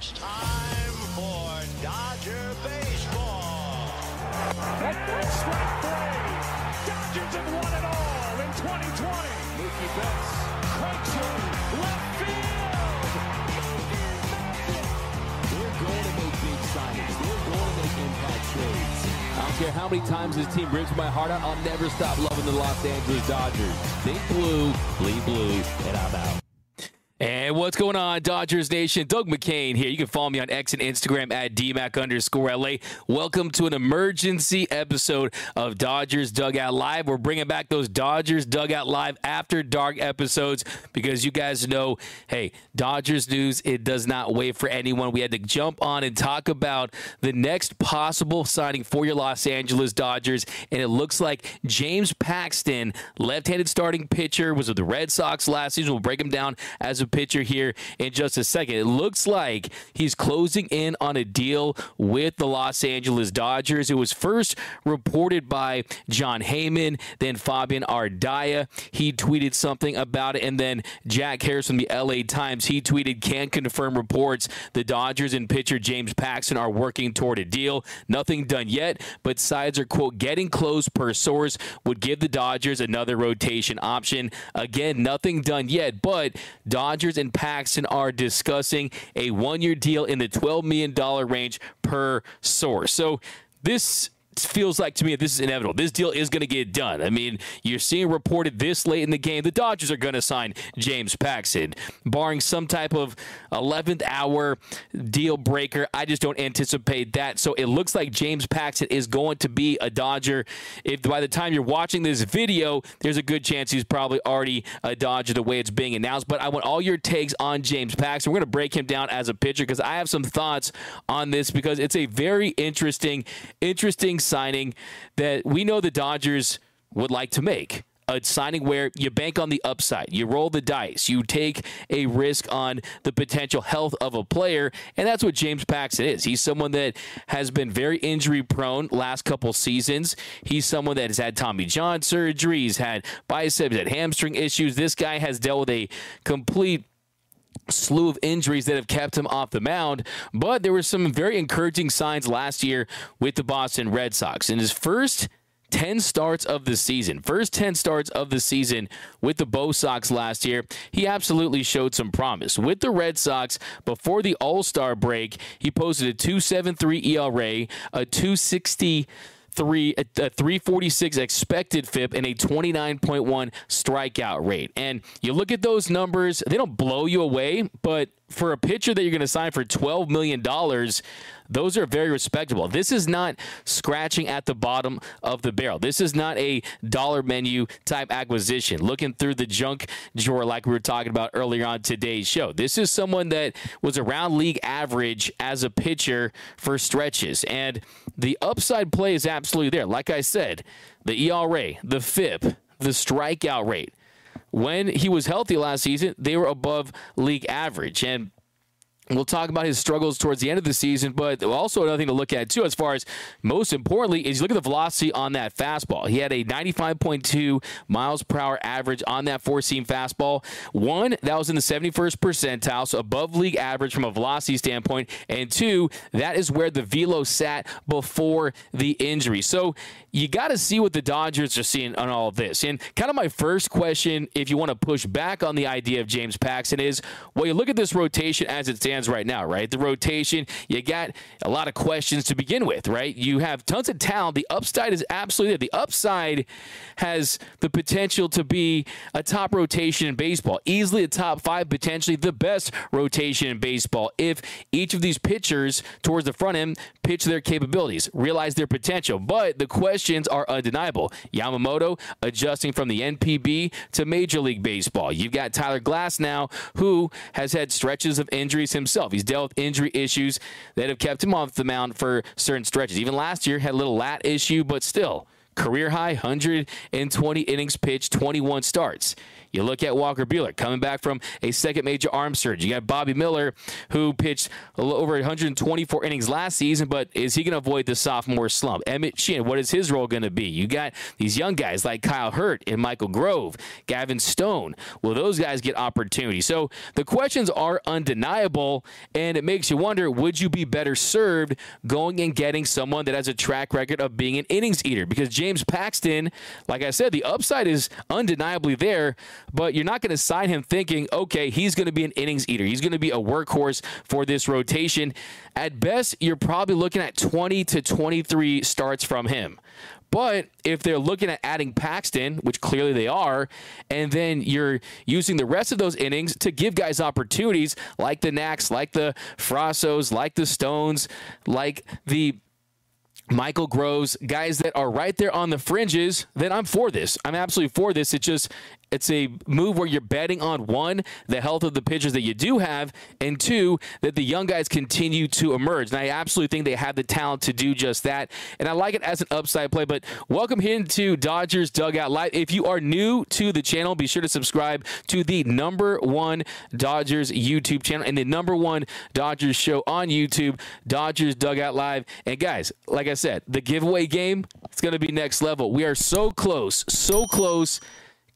It's time for Dodger baseball. Strike three. Dodgers have won it all in 2020. Mookie Betts. Cranks one left field. They're going to make big signings. They're going to make impact trades. I don't care how many times this team rips my heart out. I'll never stop loving the Los Angeles Dodgers. Think blue, bleed blue, and I'm out. And what's going on, Dodgers Nation? Doug McKain here. You can follow me on X and Instagram at DMAC underscore LA. Welcome to an emergency episode of Dodgers Dugout Live. We're bringing back those Dodgers Dugout Live after dark episodes because you guys know, hey, Dodgers news, it does not wait for anyone. We had to jump on and talk about the next possible signing for your Los Angeles Dodgers. And it looks like James Paxton, left handed starting pitcher, was with the Red Sox last season. We'll break him down as a pitcher here in just a second. It looks like he's closing in on a deal with the Los Angeles Dodgers. It was first reported by Jon Heyman, then Fabian Ardaya. He tweeted something about it, and then Jack Harris from the LA Times, he tweeted, can confirm reports the Dodgers and pitcher James Paxton are working toward a deal. Nothing done yet, but sides are, quote, getting close per source, would give the Dodgers another rotation option. Again, nothing done yet, but Dodgers and Paxton are discussing a one year deal in the $12 million range per source. So this feels like to me this is inevitable. This deal is going to get done. I mean, you're seeing reported this late in the game, the Dodgers are going to sign James Paxton, barring some type of 11th hour deal breaker. I just don't anticipate that. So it looks like James Paxton is going to be a Dodger. If by the time you're watching this video, there's a good chance he's probably already a Dodger the way it's being announced. But I want all your takes on James Paxton. We're going to break him down as a pitcher because I have some thoughts on this because it's a very interesting, interesting signing that we know the Dodgers would like to make. A signing where you bank on the upside, you roll the dice, you take a risk on the potential health of a player, and that's what James Paxton is. He's someone that has been very injury prone last couple seasons. He's someone that has had Tommy John surgery, he's had biceps, had hamstring issues. This guy has dealt with a complete slew of injuries that have kept him off the mound, but there were some very encouraging signs last year with the Boston Red Sox. In his first 10 starts of the season, first 10 starts of the season with the Bo Sox last year, he absolutely showed some promise. With the Red Sox, before the All Star break, he posted a 2.73 ERA, a 260 three a 346 expected FIP and a 29.1 strikeout rate. And you look at those numbers, they don't blow you away, but for a pitcher that you're going to sign for $12 million, those are very respectable. This is not scratching at the bottom of the barrel. This is not a dollar menu type acquisition, looking through the junk drawer like we were talking about earlier on today's show. This is someone that was around league average as a pitcher for stretches. And the upside play is absolutely there. Like I said, the ERA, the FIP, the strikeout rate. When he was healthy last season, they were above league average. And We'll talk about his struggles towards the end of the season, but also another thing to look at too, as far as most importantly, is you look at the velocity on that fastball. He had a 95.2 miles per hour average on that four seam fastball. One, that was in the 71st percentile, so above league average from a velocity standpoint. And two, that is where the velo sat before the injury. So you got to see what the Dodgers are seeing on all of this. And kind of my first question, if you want to push back on the idea of James Paxton, is well, you look at this rotation as it stands right now, right? The rotation, you got a lot of questions to begin with, right? You have tons of talent. The upside is absolutely there. The upside has the potential to be a top rotation in baseball, easily a top five, potentially the best rotation in baseball if each of these pitchers towards the front end pitch their capabilities, realize their potential. But the questions are undeniable. Yamamoto adjusting from the NPB to Major League Baseball. You've got Tyler Glasnow who has had stretches of injuries himself. He's dealt with injury issues that have kept him off the mound for certain stretches. Even last year had a little lat issue, but still career high 120 innings pitched, 21 starts. You look at Walker Buehler coming back from a second major arm surgery. You got Bobby Miller, who pitched over 124 innings last season, but is he going to avoid the sophomore slump? Emmett Sheehan, what is his role going to be? You got these young guys like Kyle Hurt and Michael Grove, Gavin Stone. Will those guys get opportunity? So the questions are undeniable, and it makes you wonder would you be better served going and getting someone that has a track record of being an innings eater? Because James Paxton, like I said, the upside is undeniably there, but you're not going to sign him thinking, okay, he's going to be an innings eater. He's going to be a workhorse for this rotation. At best, you're probably looking at 20 to 23 starts from him. But if they're looking at adding Paxton, which clearly they are, and then you're using the rest of those innings to give guys opportunities like the Knacks, like the Frassos, like the Stones, like the Michael Groves, guys that are right there on the fringes, then I'm for this. I'm absolutely for this. It just it's a move where you're betting on one, the health of the pitchers that you do have, and two, that the young guys continue to emerge. And I absolutely think they have the talent to do just that. And I like it as an upside play. But welcome into Dodgers Dugout Live. If you are new to the channel, be sure to subscribe to the number one Dodgers YouTube channel and the number one Dodgers show on YouTube, Dodgers Dugout Live. And guys, like I said, the giveaway game, it's going to be next level. We are so close, so close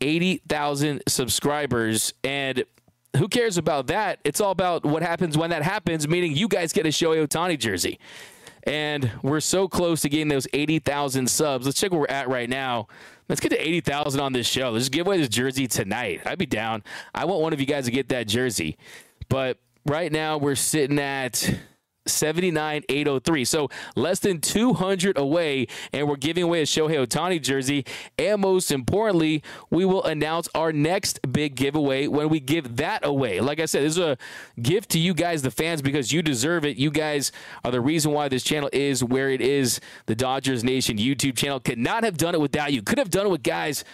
80,000 subscribers. And who cares about that? It's all about what happens when that happens, meaning you guys get a Shohei Ohtani jersey. And we're so close to getting those 80,000 subs. Let's check where we're at right now. Let's get to 80,000 on this show. Let's give away this jersey tonight. I'd be down. I want one of you guys to get that jersey. But right now, we're sitting at 79,803. So less than 200 away, and we're giving away a Shohei Ohtani jersey. And most importantly, we will announce our next big giveaway when we give that away. Like I said, this is a gift to you guys, the fans, because you deserve it. You guys are the reason why this channel is where it is. The Dodgers Nation YouTube channel could not have done it without you. Could have done it with guys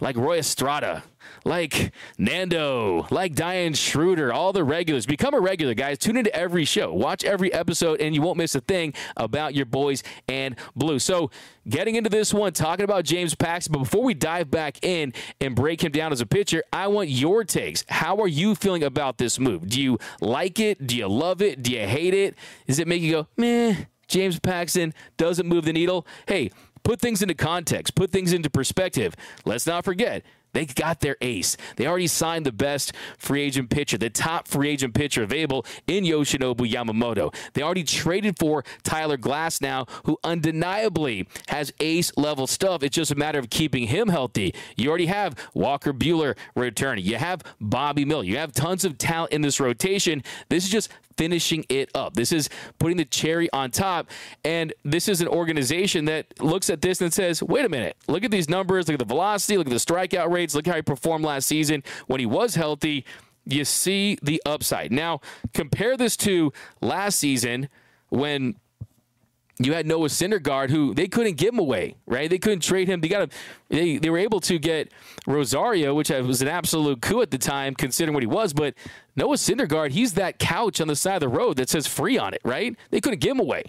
like Roy Estrada, like Nando, like Diane Schroeder, all the regulars. Become a regular, guys. Tune into every show, watch every episode, and you won't miss a thing about your boys and blue. So, getting into this one, talking about James Paxton, but before we dive back in and break him down as a pitcher, I want your takes. How are you feeling about this move? Do you like it? Do you love it? Do you hate it? Does it make you go, meh? James Paxton doesn't move the needle. Hey, put things into context, put things into perspective. Let's not forget, they got their ace. They already signed the best free agent pitcher, the top free agent pitcher available in Yoshinobu Yamamoto. They already traded for Tyler Glasnow, who undeniably has ace level stuff. It's just a matter of keeping him healthy. You already have Walker Buehler returning. You have Bobby Miller. You have tons of talent in this rotation. This is just finishing it up. This is putting the cherry on top. And this is an organization that looks at this and says, wait a minute, look at these numbers, look at the velocity, look at the strikeout rates, look how he performed last season when he was healthy. You see the upside. Now, compare this to last season when you had Noah Syndergaard, who they couldn't give him away, right? They couldn't trade him. They got they they were able to get Rosario, which was an absolute coup at the time, considering what he was. But Noah Syndergaard, he's that couch on the side of the road that says free on it, right? They couldn't give him away.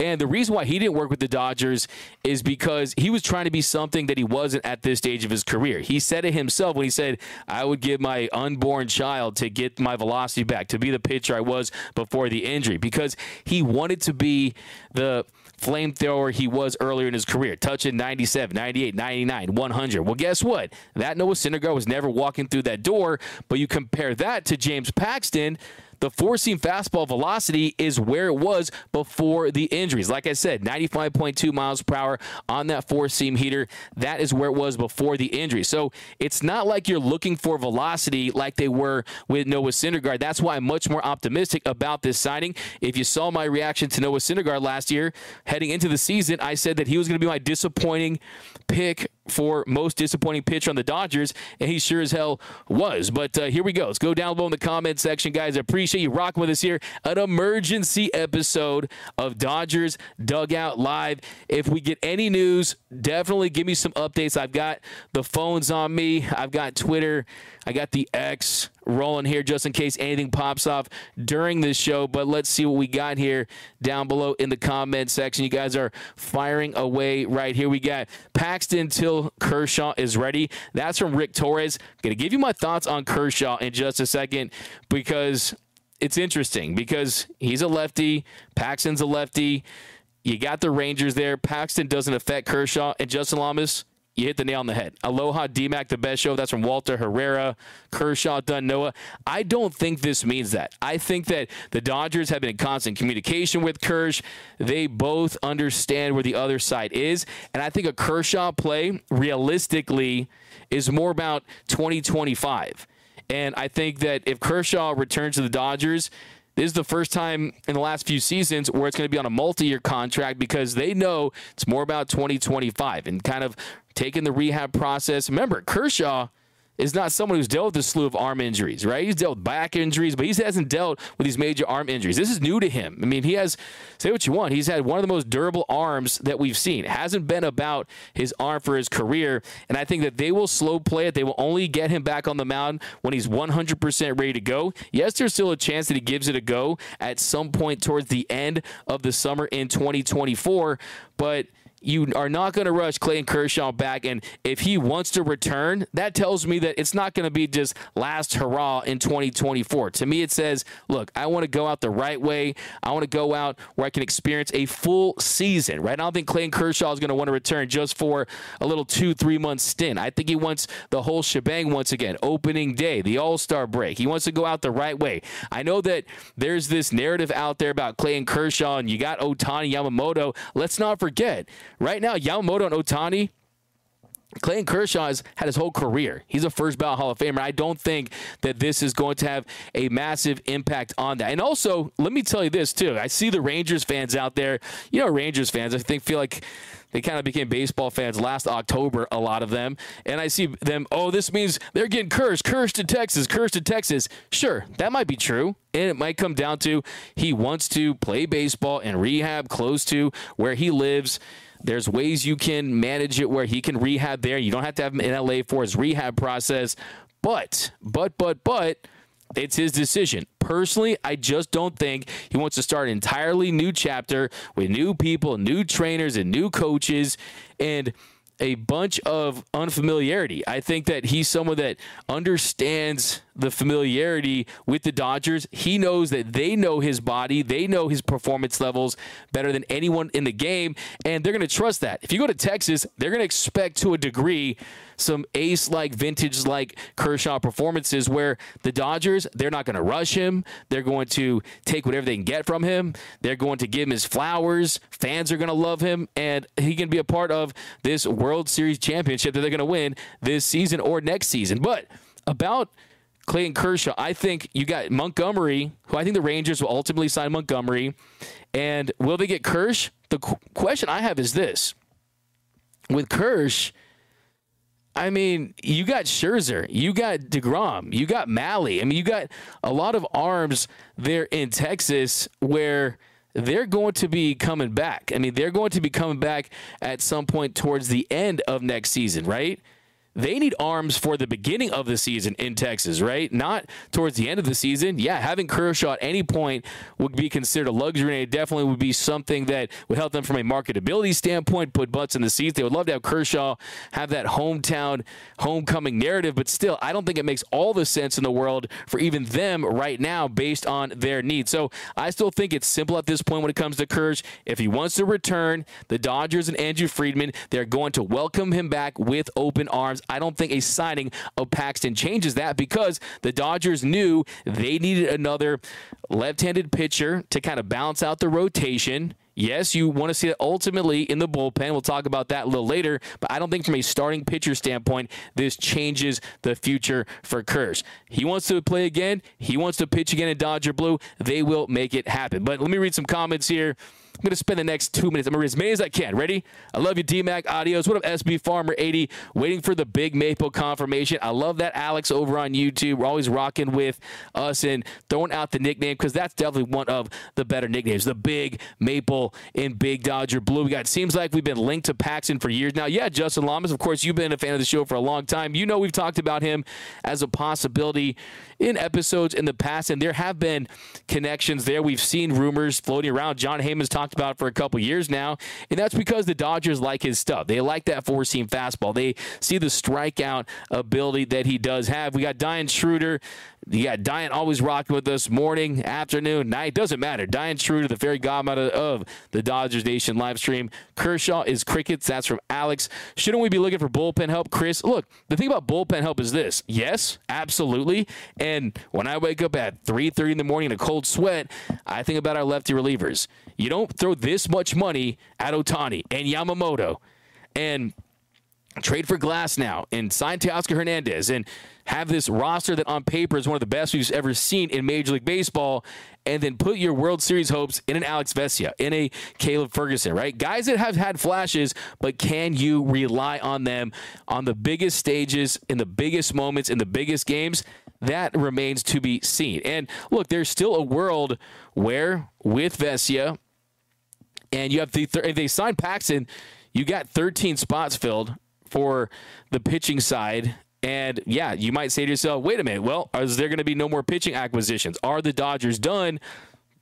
And the reason why he didn't work with the Dodgers is because he was trying to be something that he wasn't at this stage of his career. He said it himself when he said, I would give my unborn child to get my velocity back, to be the pitcher I was before the injury, because he wanted to be the flamethrower he was earlier in his career, touching 97, 98, 99, 100. Well, guess what? That Noah Syndergaard was never walking through that door, but you compare that to James Paxton, the four seam fastball velocity is where it was before the injuries. Like I said, 95.2 miles per hour on that four seam heater. That is where it was before the injury. So it's not like you're looking for velocity like they were with Noah Syndergaard. That's why I'm much more optimistic about this signing. If you saw my reaction to Noah Syndergaard last year, heading into the season, I said that he was going to be my disappointing pick for most disappointing pitcher on the Dodgers, and he sure as hell was. But uh, here we go. Let's go down below in the comment section, guys. I appreciate you rocking with us here. An emergency episode of Dodgers Dugout Live. If we get any news, definitely give me some updates. I've got the phones on me, I've got Twitter, I got the X rolling here just in case anything pops off during this show. But let's see what we got here down below in the comment section. You guys are firing away right here. We got Paxton till Kershaw is ready. That's from Rick Torres. To give you my thoughts on Kershaw in just a second because it's interesting because he's a lefty, Paxton's a lefty. You got the Rangers there. Paxton doesn't affect Kershaw and Justin Lamas you hit the nail on the head. Aloha DMAC, the best show. That's from Walter Herrera, Kershaw, Dunn, Noah. I don't think this means that. I think that the Dodgers have been in constant communication with Kersh. They both understand where the other side is. And I think a Kershaw play, realistically, is more about 2025. And I think that if Kershaw returns to the Dodgers, this is the first time in the last few seasons where it's going to be on a multi-year contract because they know it's more about 2025 and kind of taking the rehab process. Remember, Kershaw is not someone who's dealt with a slew of arm injuries, right? He's dealt with back injuries, but he hasn't dealt with these major arm injuries. This is new to him. I mean, he has, say what you want, he's had one of the most durable arms that we've seen. It hasn't been about his arm for his career, and I think that they will slow play it. They will only get him back on the mound when he's 100% ready to go. Yes, there's still a chance that he gives it a go at some point towards the end of the summer in 2024, but – you are not going to rush Clayton Kershaw back. And if he wants to return, that tells me that it's not going to be just last hurrah in 2024. To me, it says, look, I want to go out the right way. I want to go out where I can experience a full season, right? I don't think Clayton Kershaw is going to want to return just for a little two, three month stint. I think he wants the whole shebang once again. Opening day, the All Star break. He wants to go out the right way. I know that there's this narrative out there about Clayton Kershaw and you got Ohtani Yamamoto. Let's not forget, Right now, Yamamoto and Ohtani, Clayton Kershaw has had his whole career. He's a first ballot Hall of Famer. I don't think that this is going to have a massive impact on that. And also, let me tell you this too. I see the Rangers fans out there. You know, Rangers fans. I think feel like they kind of became baseball fans last October, a lot of them. And I see them, oh, this means they're getting cursed, cursed to Texas, cursed to Texas. Sure, that might be true. And it might come down to he wants to play baseball and rehab close to where he lives there's ways you can manage it where he can rehab there. You don't have to have him in LA for his rehab process. But, but, but, but, it's his decision. Personally, I just don't think he wants to start an entirely new chapter with new people, new trainers, and new coaches. And a bunch of unfamiliarity. I think that he's someone that understands the familiarity with the Dodgers. He knows that they know his body, they know his performance levels better than anyone in the game, and they're going to trust that. If you go to Texas, they're going to expect to a degree some ace like vintage like Kershaw performances where the Dodgers, they're not going to rush him. They're going to take whatever they can get from him. They're going to give him his flowers. Fans are going to love him, and he can be a part of this World Series championship that they're going to win this season or next season. But about Clayton Kershaw, I think you got Montgomery, who I think the Rangers will ultimately sign Montgomery. And will they get Kersh? The qu- question I have is this with Kersh, I mean, you got Scherzer, you got DeGrom, you got Mahle. I mean, you got a lot of arms there in Texas where they're going to be coming back. I mean, they're going to be coming back at some point towards the end of next season, right? They need arms for the beginning of the season in Texas, right? Not towards the end of the season. Yeah, having Kershaw at any point would be considered a luxury, and it definitely would be something that would help them from a marketability standpoint, put butts in the seats. They would love to have Kershaw have that hometown homecoming narrative, but still, I don't think it makes all the sense in the world for even them right now based on their needs. So I still think it's simple at this point when it comes to Kersh. If he wants to return, the Dodgers and Andrew Friedman, they're going to welcome him back with open arms. I don't think a signing of Paxton changes that because the Dodgers knew they needed another left handed pitcher to kind of balance out the rotation. Yes, you want to see it ultimately in the bullpen. We'll talk about that a little later, but I don't think from a starting pitcher standpoint, this changes the future for Kersh. He wants to play again. He wants to pitch again in Dodger Blue. They will make it happen. But let me read some comments here. I'm going to spend the next two minutes. I'm going to read as many as I can. Ready? I love you, DMAC Audios. What up, SB Farmer 80? Waiting for the big maple confirmation. I love that Alex over on YouTube. We're always rocking with us and throwing out the nickname because that's definitely one of the better nicknames. The big maple in Big Dodger Blue. We got seems like we've been linked to Paxton for years now. Yeah, Justin Lamas, of course, you've been a fan of the show for a long time. You know we've talked about him as a possibility in episodes in the past, and there have been connections there. We've seen rumors floating around. Jon Heyman's talked about for a couple years now, and that's because the Dodgers like his stuff. They like that four seam fastball. They see the strikeout ability that he does have. We got Diane Schroeder. You got Diane always rocking with us morning, afternoon, night. Doesn't matter. Diane Schroeder, the fairy godmother of the Dodgers Nation live stream. Kershaw is crickets. That's from Alex. Shouldn't we be looking for bullpen help, Chris? Look, the thing about bullpen help is this. Yes, absolutely. And when I wake up at 3:30 in the morning in a cold sweat, I think about our lefty relievers. You don't throw this much money at Ohtani and Yamamoto and trade for Glasnow and sign Teoscar Hernandez and have this roster that on paper is one of the best we've ever seen in Major League Baseball, and then put your World Series hopes in an Alex Vesia, in a Caleb Ferguson, right? Guys that have had flashes, but can you rely on them on the biggest stages, in the biggest moments, in the biggest games? That remains to be seen. And look, there's still a world where with Vesia, and you have the if they sign Paxton, you got 13 spots filled for the pitching side. And yeah, you might say to yourself, wait a minute, well, is there going to be no more pitching acquisitions? Are the Dodgers done?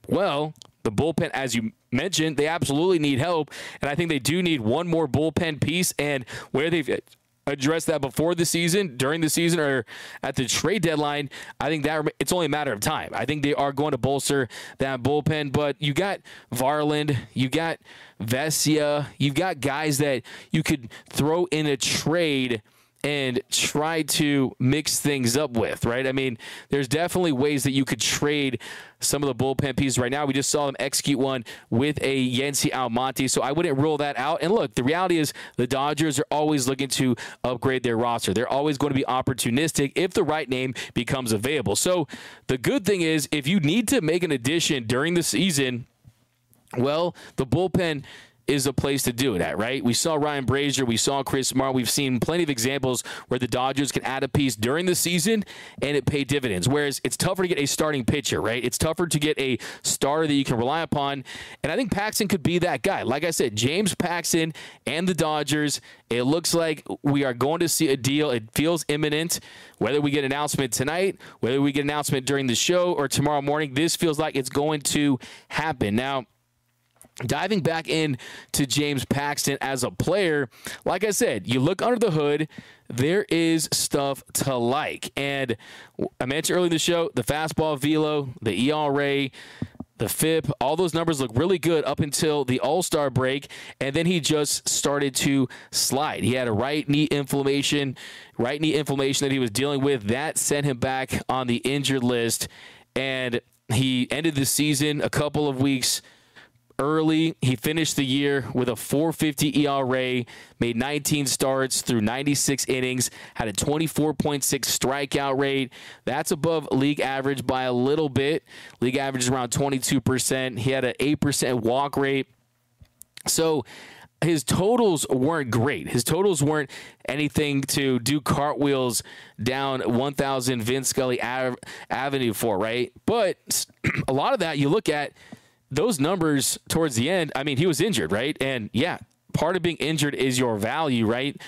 Well, the bullpen, as you mentioned, they absolutely need help. And I think they do need one more bullpen piece. And where they've addressed that before the season, during the season, or at the trade deadline, I think that it's only a matter of time. I think they are going to bolster that bullpen. But you got Varland, you got Vesia, you've got guys that you could throw in a trade and try to mix things up with, right? I mean, there's definitely ways that you could trade some of the bullpen pieces right now. We just saw them execute one with a Yency Almonte, so I wouldn't rule that out. And look, the reality is the Dodgers are always looking to upgrade their roster. They're always going to be opportunistic if the right name becomes available. So the good thing is if you need to make an addition during the season, well, the bullpen is a place to do it at, right? We saw Ryan Brasier, we saw Chris Smart. We've seen plenty of examples where the Dodgers can add a piece during the season and it pay dividends. Whereas it's tougher to get a starting pitcher, right? It's tougher to get a starter that you can rely upon. And I think Paxton could be that guy. Like I said, James Paxton and the Dodgers, it looks like we are going to see a deal. It feels imminent. Whether we get an announcement tonight, whether we get an announcement during the show or tomorrow morning, this feels like it's going to happen. Now, diving back in to James Paxton as a player, like I said, you look under the hood, there is stuff to like. And I mentioned earlier in the show, the fastball velo, the ERA, the FIP, all those numbers look really good up until the All Star break, and then he just started to slide. He had a right knee inflammation, right knee inflammation that he was dealing with. That sent him back on the injured list, and he ended the season a couple of weeks early. He finished the year with a 450 ERA, made 19 starts through 96 innings, had a 24.6 strikeout rate. That's above league average by a little bit. League average is around 22%. He had an 8% walk rate. So his totals weren't great. His totals weren't anything to do cartwheels down 1000 Vince Scully Ave- Avenue for, right? But a lot of that you look at those numbers towards the end, I mean, he was injured, right? And yeah, part of being injured is your value, right?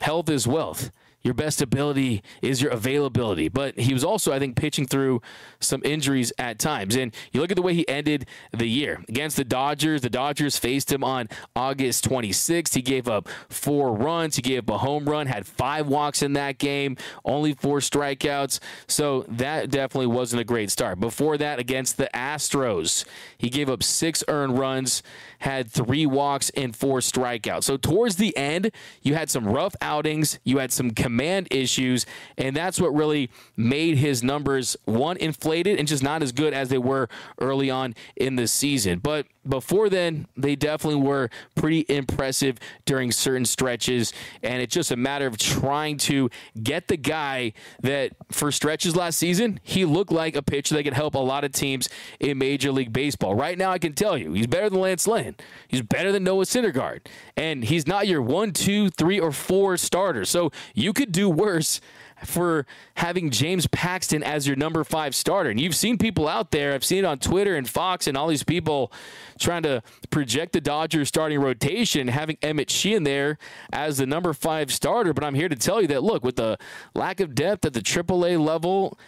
Health is wealth. Your best ability is your availability. But he was also, I think, pitching through some injuries at times. And you look at the way he ended the year against the Dodgers. The Dodgers faced him on August 26th. He gave up four runs. He gave up a home run, had five walks in that game, only four strikeouts. So that definitely wasn't a great start. Before that, against the Astros, he gave up six earned runs, had three walks, and four strikeouts. So towards the end, you had some rough outings. You had some command issues, and that's what really made his numbers one inflated and just not as good as they were early on in the season. But before then, they definitely were pretty impressive during certain stretches, and it's just a matter of trying to get the guy that for stretches last season he looked like a pitcher that could help a lot of teams in Major League Baseball. Right now, I can tell you he's better than Lance Lynn. He's better than Noah Syndergaard, and he's not your one, two, three, or four starter. So you could do worse for having James Paxton as your number five starter. And you've seen people out there, I've seen it on Twitter and Fox and all these people trying to project the Dodgers starting rotation, having Emmett Sheehan there as the number five starter. But I'm here to tell you that, look, with the lack of depth at the AAA level,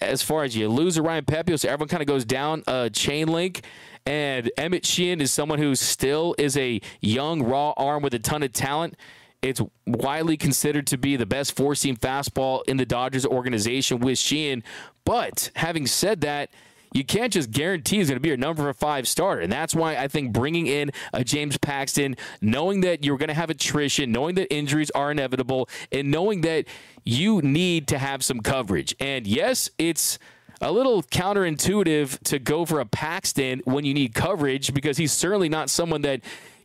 as far as you lose Ryan Pepiot, so everyone kind of goes down a chain link. And Emmett Sheehan is someone who still is a young, raw arm with a ton of talent. It's widely considered to be the best four seam fastball in the Dodgers organization with Sheehan. But having said that, you can't just guarantee he's going to be your number five starter. And that's why I think bringing in a James Paxton, knowing that you're going to have attrition, knowing that injuries are inevitable, and knowing that you need to have some coverage. And yes, it's a little counterintuitive to go for a Paxton when you need coverage because he's certainly not someone that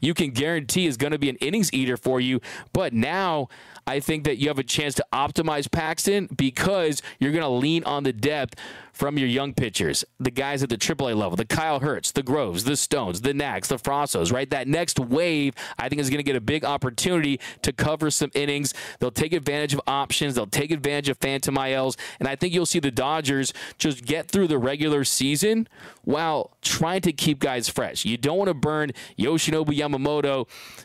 you can guarantee is going to be an innings eater for you. But now I think that you have a chance to optimize Paxton because you're going to lean on the depth from your young pitchers, the guys at the AAA level, the Kyle Hurts, the Groves, the Stones, the Knacks, the Frassos, right? That next wave, I think, is going to get a big opportunity to cover some innings. They'll take advantage of options, they'll take advantage of phantom ILs, and I think you'll see the Dodgers just get through the regular season while trying to keep guys fresh. You don't want to burn Yoshinobu Yamamoto,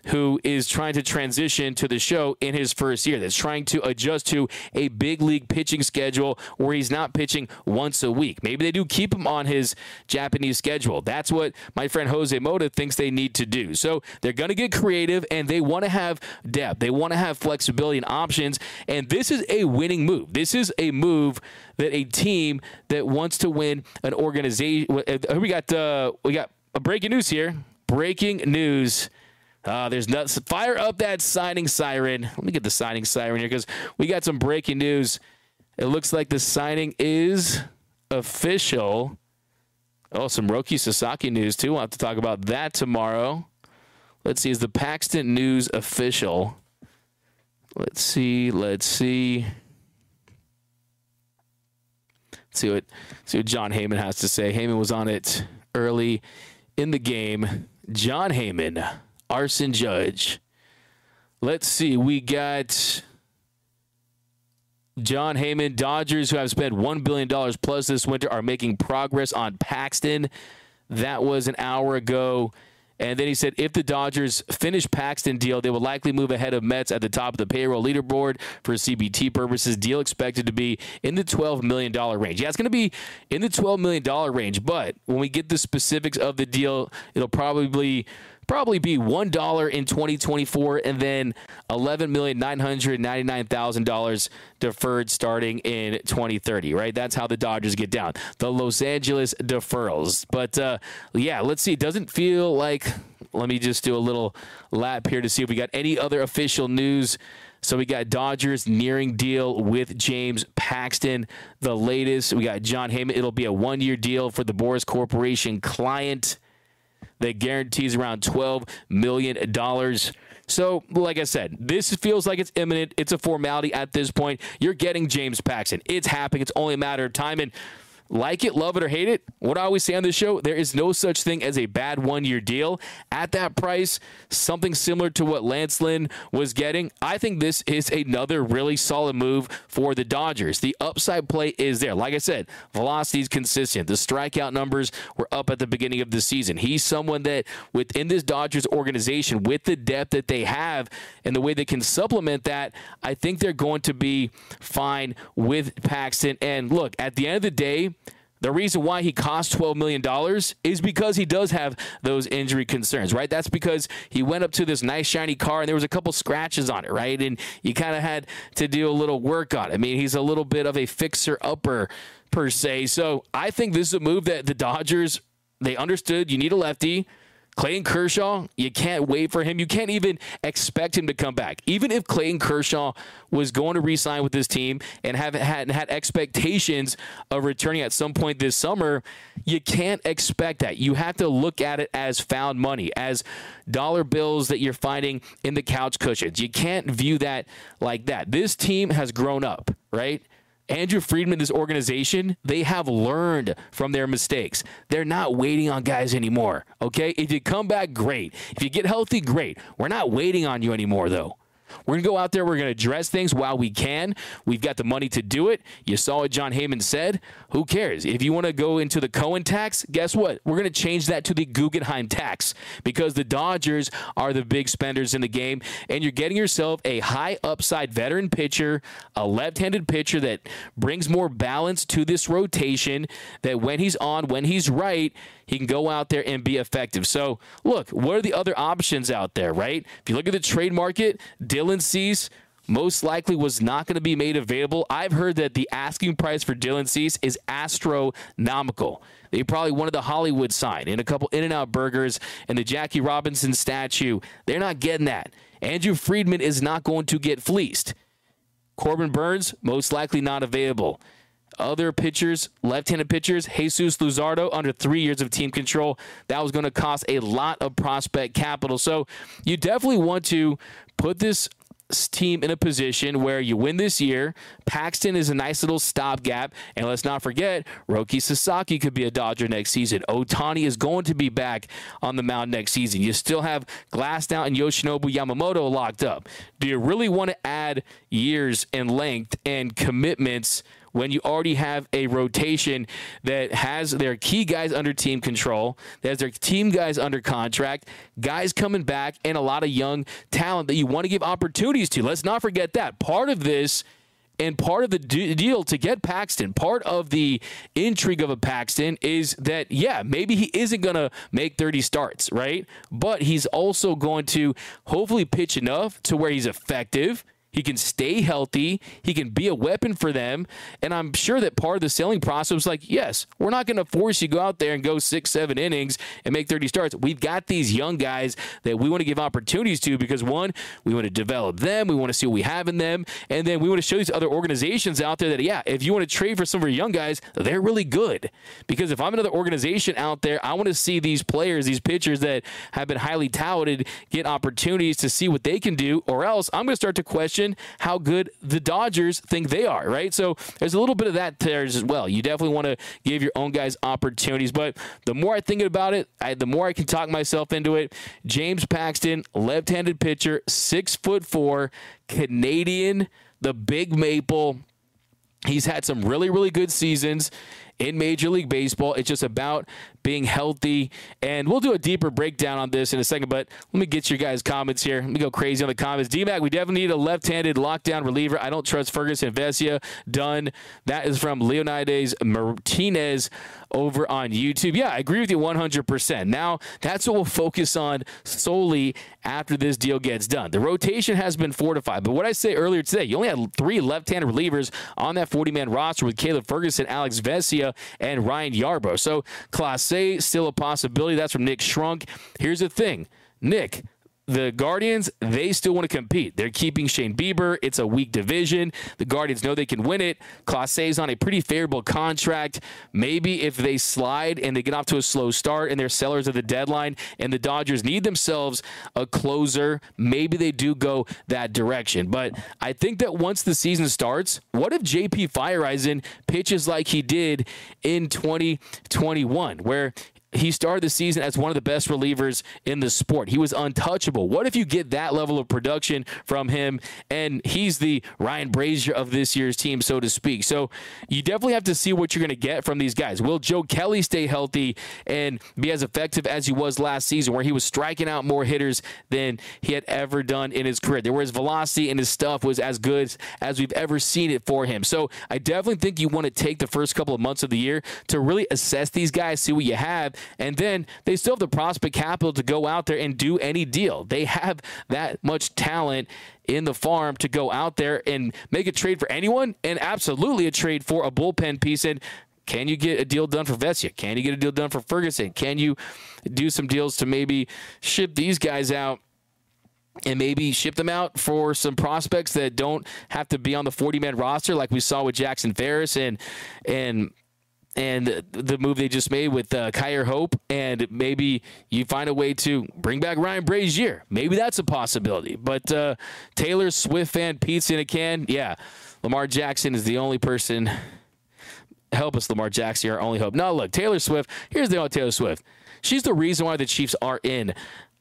who is trying to transition to the show in his first year, that's trying to adjust to a big league pitching schedule where he's not pitching once once a week. Maybe they do keep him on his Japanese schedule. That's what my friend Jose Mota thinks they need to do. So they're going to get creative and they want to have depth. They want to have flexibility and options. And this is a winning move. This is a move that a team that wants to win an organization. Uh, we got uh, we got a breaking news here. Breaking news. Uh, there's nuts. Fire up that signing siren. Let me get the signing siren here because we got some breaking news. It looks like the signing is official. Oh, some Roki Sasaki news too. We'll have to talk about that tomorrow. Let's see, is the Paxton news official? Let's see, let's see. Let's see what see what Jon Heyman has to say. Heyman was on it early in the game. Jon Heyman, arson judge. Let's see, we got Jon Heyman, Dodgers, who have spent $1 billion plus this winter, are making progress on Paxton. That was an hour ago. And then he said if the Dodgers finish Paxton deal, they will likely move ahead of Mets at the top of the payroll leaderboard for CBT purposes. Deal expected to be in the $12 million range. Yeah, it's going to be in the $12 million range, but when we get the specifics of the deal, it'll probably probably be one dollar in 2024, and then eleven million nine hundred ninety nine thousand dollars deferred starting in 2030. Right, that's how the Dodgers get down. The Los Angeles deferrals, but uh, yeah, let's see. It doesn't feel like. Let me just do a little lap here to see if we got any other official news. So we got Dodgers nearing deal with James Paxton. The latest, we got Jon Heyman. It'll be a one year deal for the Boras Corporation client that guarantees around $12 million. So, like I said, this feels like it's imminent. It's a formality at this point. You're getting James Paxton. It's happening. It's only a matter of time. And like it, love it, or hate it, what I always say on this show, there is no such thing as a bad one year deal. At that price, something similar to what Lance Lynn was getting, I think this is another really solid move for the Dodgers. The upside play is there. Like I said, velocity is consistent. The strikeout numbers were up at the beginning of the season. He's someone that within this Dodgers organization, with the depth that they have and the way they can supplement that, I think they're going to be fine with Paxton. And look, at the end of the day, the reason why he cost $12 million is because he does have those injury concerns, right? That's because he went up to this nice, shiny car and there was a couple scratches on it, right? And you kind of had to do a little work on it. I mean, he's a little bit of a fixer upper, per se. So I think this is a move that the Dodgers, they understood you need a lefty. Clayton Kershaw, you can't wait for him. You can't even expect him to come back. Even if Clayton Kershaw was going to re-sign with this team and have had had expectations of returning at some point this summer, you can't expect that. You have to look at it as found money, as dollar bills that you're finding in the couch cushions. You can't view that like that. This team has grown up, right? Andrew Friedman, this organization, they have learned from their mistakes. They're not waiting on guys anymore. Okay. If you come back, great. If you get healthy, great. We're not waiting on you anymore, though. We're going to go out there. We're going to address things while we can. We've got the money to do it. You saw what Jon Heyman said. Who cares? If you want to go into the Cohen tax, guess what? We're going to change that to the Guggenheim tax because the Dodgers are the big spenders in the game. And you're getting yourself a high upside veteran pitcher, a left handed pitcher that brings more balance to this rotation. That when he's on, when he's right, he can go out there and be effective. So, look, what are the other options out there, right? If you look at the trade market, Dylan Cease most likely was not going to be made available. I've heard that the asking price for Dylan Cease is astronomical. They probably wanted the Hollywood sign and a couple In N Out burgers and the Jackie Robinson statue. They're not getting that. Andrew Friedman is not going to get fleeced. Corbin Burnes, most likely not available. Other pitchers, left-handed pitchers, Jesus Luzardo under three years of team control. That was going to cost a lot of prospect capital. So you definitely want to put this team in a position where you win this year. Paxton is a nice little stopgap. And let's not forget, Roki Sasaki could be a Dodger next season. Ohtani is going to be back on the mound next season. You still have Glasnow and Yoshinobu Yamamoto locked up. Do you really want to add years and length and commitments? When you already have a rotation that has their key guys under team control, that has their team guys under contract, guys coming back, and a lot of young talent that you want to give opportunities to. Let's not forget that. Part of this and part of the deal to get Paxton, part of the intrigue of a Paxton is that, yeah, maybe he isn't going to make 30 starts, right? But he's also going to hopefully pitch enough to where he's effective he can stay healthy. He can be a weapon for them. And I'm sure that part of the selling process was like, yes, we're not going to force you to go out there and go six, seven innings and make 30 starts. We've got these young guys that we want to give opportunities to because one, we want to develop them. We want to see what we have in them. And then we want to show these other organizations out there that, yeah, if you want to trade for some of our young guys, they're really good. Because if I'm another organization out there, I want to see these players, these pitchers that have been highly touted, get opportunities to see what they can do, or else I'm going to start to question question how good the Dodgers think they are, right? So there's a little bit of that there as well. You definitely want to give your own guys opportunities. But the more I think about it, I, the more I can talk myself into it. James Paxton, left handed pitcher, six foot four, Canadian, the big maple. He's had some really, really good seasons in Major League Baseball. It's just about being healthy. And we'll do a deeper breakdown on this in a second, but let me get your guys' comments here. Let me go crazy on the comments. DMAC, we definitely need a left handed lockdown reliever. I don't trust Ferguson Vesia. Done. That is from Leonidas Martinez over on YouTube. Yeah, I agree with you 100%. Now, that's what we'll focus on solely after this deal gets done. The rotation has been fortified, but what I say earlier today, you only had three left-handed relievers on that 40-man roster with Caleb Ferguson, Alex Vesia, and Ryan Yarbrough. So Class say still a possibility. That's from Nick Shrunk. Here's the thing, Nick the Guardians, they still want to compete. They're keeping Shane Bieber. It's a weak division. The Guardians know they can win it. Clase is on a pretty favorable contract. Maybe if they slide and they get off to a slow start and they're sellers of the deadline and the Dodgers need themselves a closer, maybe they do go that direction. But I think that once the season starts, what if JP Feyereisen pitches like he did in 2021, where he started the season as one of the best relievers in the sport. He was untouchable. What if you get that level of production from him and he's the Ryan Brasier of this year's team, so to speak? So you definitely have to see what you're going to get from these guys. Will Joe Kelly stay healthy and be as effective as he was last season, where he was striking out more hitters than he had ever done in his career? There was velocity and his stuff was as good as we've ever seen it for him. So I definitely think you want to take the first couple of months of the year to really assess these guys, see what you have and then they still have the prospect capital to go out there and do any deal. They have that much talent in the farm to go out there and make a trade for anyone and absolutely a trade for a bullpen piece. And Can you get a deal done for Vesia? Can you get a deal done for Ferguson? Can you do some deals to maybe ship these guys out? and maybe ship them out for some prospects that don't have to be on the 40 man roster like we saw with Jackson Ferris and and and the move they just made with uh, Zyhir Hope, and maybe you find a way to bring back Ryan Brasier. Maybe that's a possibility. But uh, Taylor Swift fan, pizza in a can, yeah. Lamar Jackson is the only person. Help us, Lamar Jackson, our only hope. No, look, Taylor Swift. Here's the with Taylor Swift. She's the reason why the Chiefs are in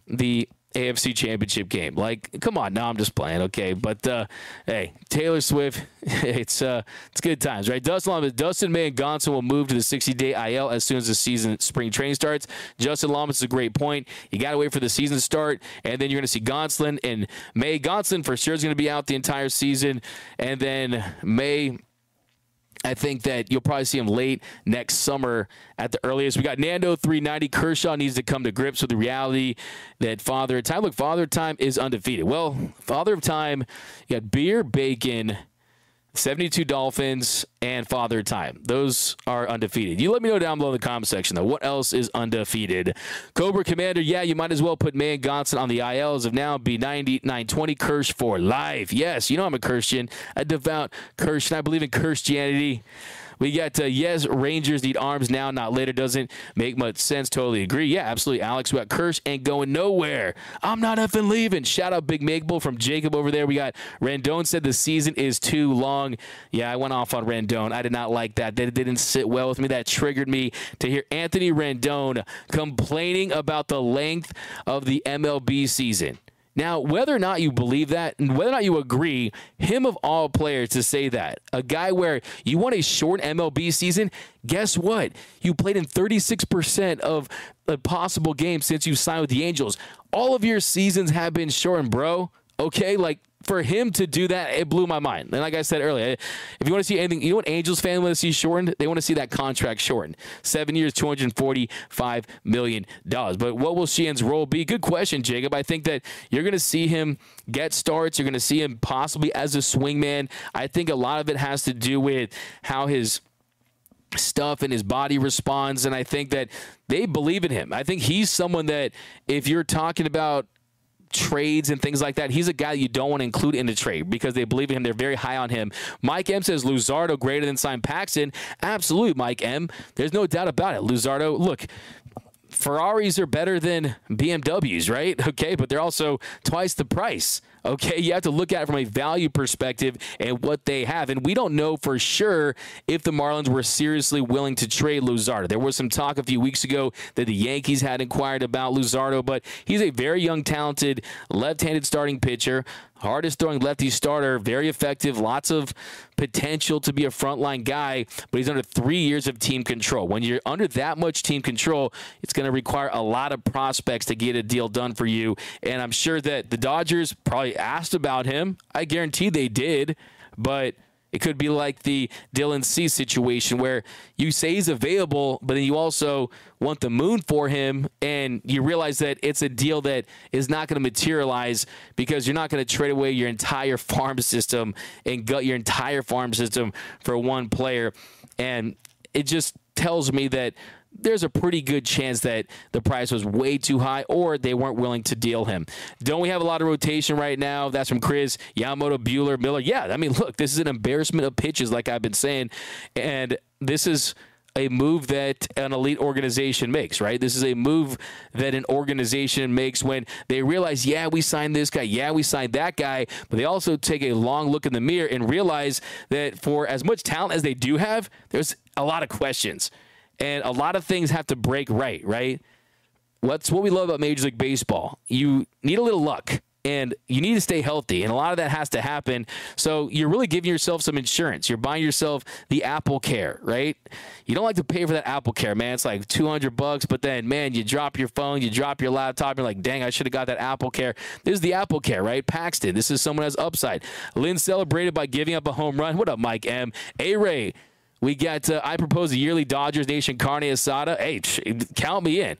the AFC Championship game. Like, come on, now I'm just playing, okay? But uh, hey, Taylor Swift, it's uh, it's good times, right? Dustin, Dustin May and Gonson will move to the 60-day IL as soon as the season spring training starts. Justin Lamas is a great point. You got to wait for the season to start, and then you're going to see Gonsolin and May. Gonsolin for sure is going to be out the entire season, and then May I think that you'll probably see him late next summer at the earliest. We got Nando 390. Kershaw needs to come to grips with the reality that Father Time. Look, Father Time is undefeated. Well, Father of Time, you got beer, bacon, 72 Dolphins, and Father Time. Those are undefeated. You let me know down below in the comment section, though. What else is undefeated? Cobra Commander, yeah, you might as well put May and Gonsolin on the ILs of now be 90, 920 Kersh for life. Yes, you know I'm a Christian, a devout Christian. I believe in Christianity. We got uh, yes, Rangers need arms now, not later. Doesn't make much sense. Totally agree. Yeah, absolutely. Alex, we got Kersh ain't going nowhere. I'm not effing leaving. Shout out Big Makeable from Jacob over there. We got Rendon said the season is too long. Yeah, I went off on Rendon. I did not like that. That didn't sit well with me. That triggered me to hear Anthony Rendon complaining about the length of the MLB season. Now, whether or not you believe that, and whether or not you agree, him of all players to say that, a guy where you want a short MLB season, guess what? You played in 36% of a possible games since you signed with the Angels. All of your seasons have been shortened, bro. Okay, like for him to do that, it blew my mind. And like I said earlier, if you want to see anything, you know what Angels fans want to see shortened? They want to see that contract shortened. Seven years, $245 million. But what will Sheehan's role be? Good question, Jacob. I think that you're going to see him get starts. You're going to see him possibly as a swingman. I think a lot of it has to do with how his stuff and his body responds. And I think that they believe in him. I think he's someone that if you're talking about trades and things like that. He's a guy you don't want to include in the trade because they believe in him. They're very high on him. Mike M says Luzardo greater than sign Paxton. Absolutely, Mike M. There's no doubt about it. Luzardo, look, Ferraris are better than BMWs, right? Okay, but they're also twice the price. Okay, you have to look at it from a value perspective and what they have. And we don't know for sure if the Marlins were seriously willing to trade Luzardo. There was some talk a few weeks ago that the Yankees had inquired about Luzardo, but he's a very young, talented, left handed starting pitcher hardest throwing lefty starter, very effective, lots of potential to be a frontline guy, but he's under three years of team control. When you're under that much team control, it's going to require a lot of prospects to get a deal done for you. And I'm sure that the Dodgers probably asked about him. I guarantee they did, but it could be like the Dylan Cease situation where you say he's available, but then you also want the moon for him, and you realize that it's a deal that is not going to materialize because you're not going to trade away your entire farm system and gut your entire farm system for one player. And it just tells me that there's a pretty good chance that the price was way too high or they weren't willing to deal him. Don't we have a lot of rotation right now? That's from Chris, Yamamoto, Buehler, Miller. Yeah, I mean, look, this is an embarrassment of pitches, like I've been saying. And this is a move that an elite organization makes, right? This is a move that an organization makes when they realize, yeah, we signed this guy, yeah, we signed that guy, but they also take a long look in the mirror and realize that for as much talent as they do have, there's a lot of questions and a lot of things have to break right, right? What's what we love about Major League Baseball? You need a little luck and you need to stay healthy and a lot of that has to happen. So you're really giving yourself some insurance. You're buying yourself the apple care right? You don't like to pay for that apple care man. It's like 200 bucks but then man you drop your phone you drop your laptop you're like dang i should have got that apple care. This is the apple care right? Paxton this is someone has upside. Lynn celebrated by giving up a home run. What up mike m? A ray we got, uh, I propose a yearly Dodgers Nation carne asada. Hey, count me in.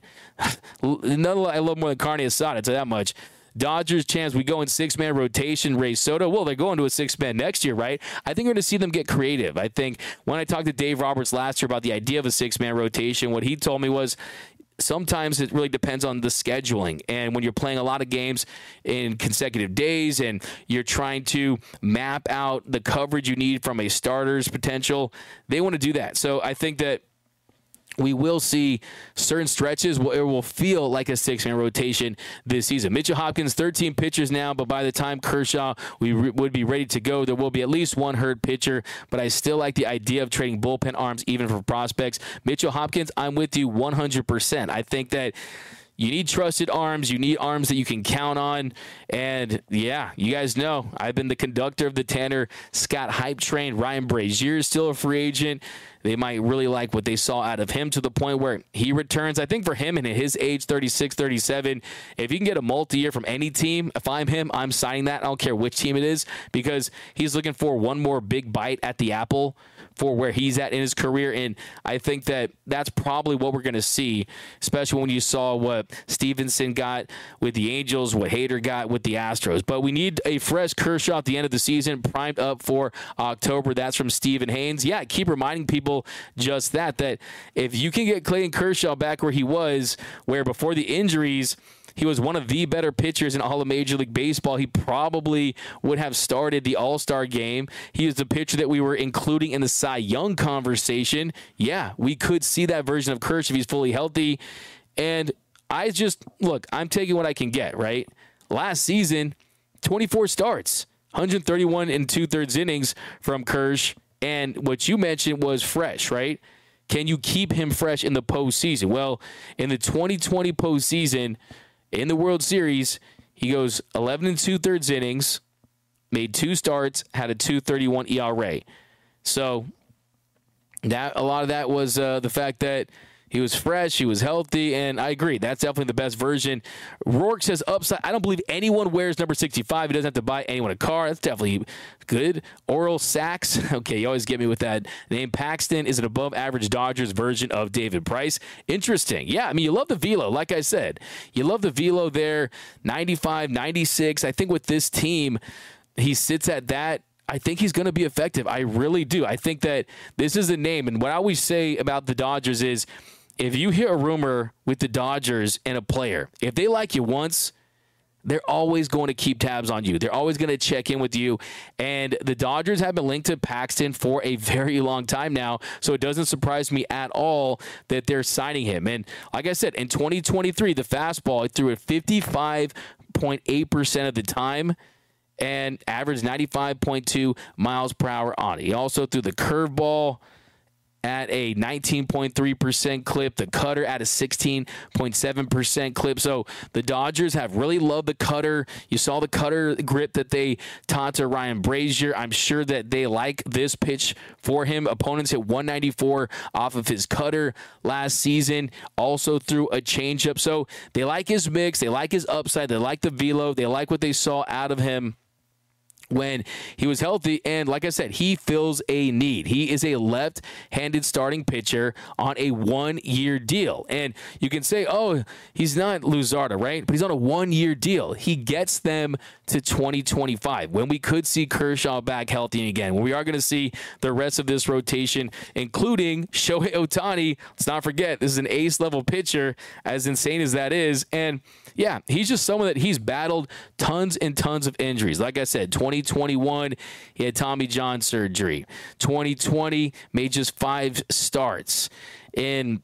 None I love more than carne asada, to that much. Dodgers chance we go in six man rotation, Ray Soto. Well, they're going to a six man next year, right? I think we're going to see them get creative. I think when I talked to Dave Roberts last year about the idea of a six man rotation, what he told me was sometimes it really depends on the scheduling. And when you're playing a lot of games in consecutive days and you're trying to map out the coverage you need from a starter's potential, they want to do that. So I think that we will see certain stretches where it will feel like a six man rotation this season. Mitchell Hopkins, 13 pitchers now, but by the time Kershaw we re- would be ready to go, there will be at least one hurt pitcher. But I still like the idea of trading bullpen arms even for prospects. Mitchell Hopkins, I'm with you 100%. I think that you need trusted arms. You need arms that you can count on. And yeah, you guys know I've been the conductor of the Tanner Scott hype train. Ryan Brasier is still a free agent. They might really like what they saw out of him to the point where he returns. I think for him and his age, 36, 37, if you can get a multi year from any team, if I'm him, I'm signing that. I don't care which team it is because he's looking for one more big bite at the apple for where he's at in his career. And I think that that's probably what we're going to see, especially when you saw what Stephenson got with the Angels, what Hader got with the Astros. But we need a fresh Kershaw at the end of the season, primed up for October. That's from Stephen Haynes. Yeah, keep reminding people just that, that if you can get Clayton Kershaw back where he was, where before the injuries, he was one of the better pitchers in all of Major League Baseball. He probably would have started the All Star game. He is the pitcher that we were including in the Cy Young conversation. Yeah, we could see that version of Kersh if he's fully healthy. And I just, look, I'm taking what I can get, right? Last season, 24 starts, 131 and two thirds innings from Kersh. And what you mentioned was fresh, right? Can you keep him fresh in the postseason? Well, in the 2020 postseason, in the World Series, he goes 11 and two thirds innings, made two starts, had a 231 ERA. So that a lot of that was uh, the fact that he was fresh, he was healthy, and I agree. That's definitely the best version. Rourke says upside. I don't believe anyone wears number 65. He doesn't have to buy anyone a car. That's definitely good. Oral Sachs. Okay, you always get me with that name. Paxton is an above average Dodgers version of David Price. Interesting. Yeah, I mean, you love the velo. Like I said, you love the velo there. 95, 96. I think with this team, he sits at that I think he's going to be effective. I really do. I think that this is a name. And what I always say about the Dodgers is if you hear a rumor with the Dodgers and a player, if they like you once, they're always going to keep tabs on you. They're always going to check in with you. And the Dodgers have been linked to Paxton for a very long time now. So it doesn't surprise me at all that they're signing him. And like I said, in 2023, the fastball, threw it 55.8% of the time and averaged 95.2 miles per hour on it. He also threw the curveball at a 19.3% clip, the cutter at a 16.7% clip. So the Dodgers have really loved the cutter. You saw the cutter grip that they taught to Ryan Brasier. I'm sure that they like this pitch for him. Opponents hit 194 off of his cutter last season, also threw a changeup. So they like his mix, they like his upside, they like the velo, they like what they saw out of him when he was healthy. And like I said, he fills a need. He is a left handed starting pitcher on a one year deal. And you can say, oh, he's not Luzardo, right? But he's on a one year deal. He gets them to 2025 when we could see Kershaw back healthy again, when we are going to see the rest of this rotation, including Shohei Ohtani. Let's not forget, this is an ace level pitcher, as insane as that is. And yeah, he's just someone that he's battled tons and tons of injuries. Like I said, 2021, he had Tommy John surgery. 2020, made just five starts. And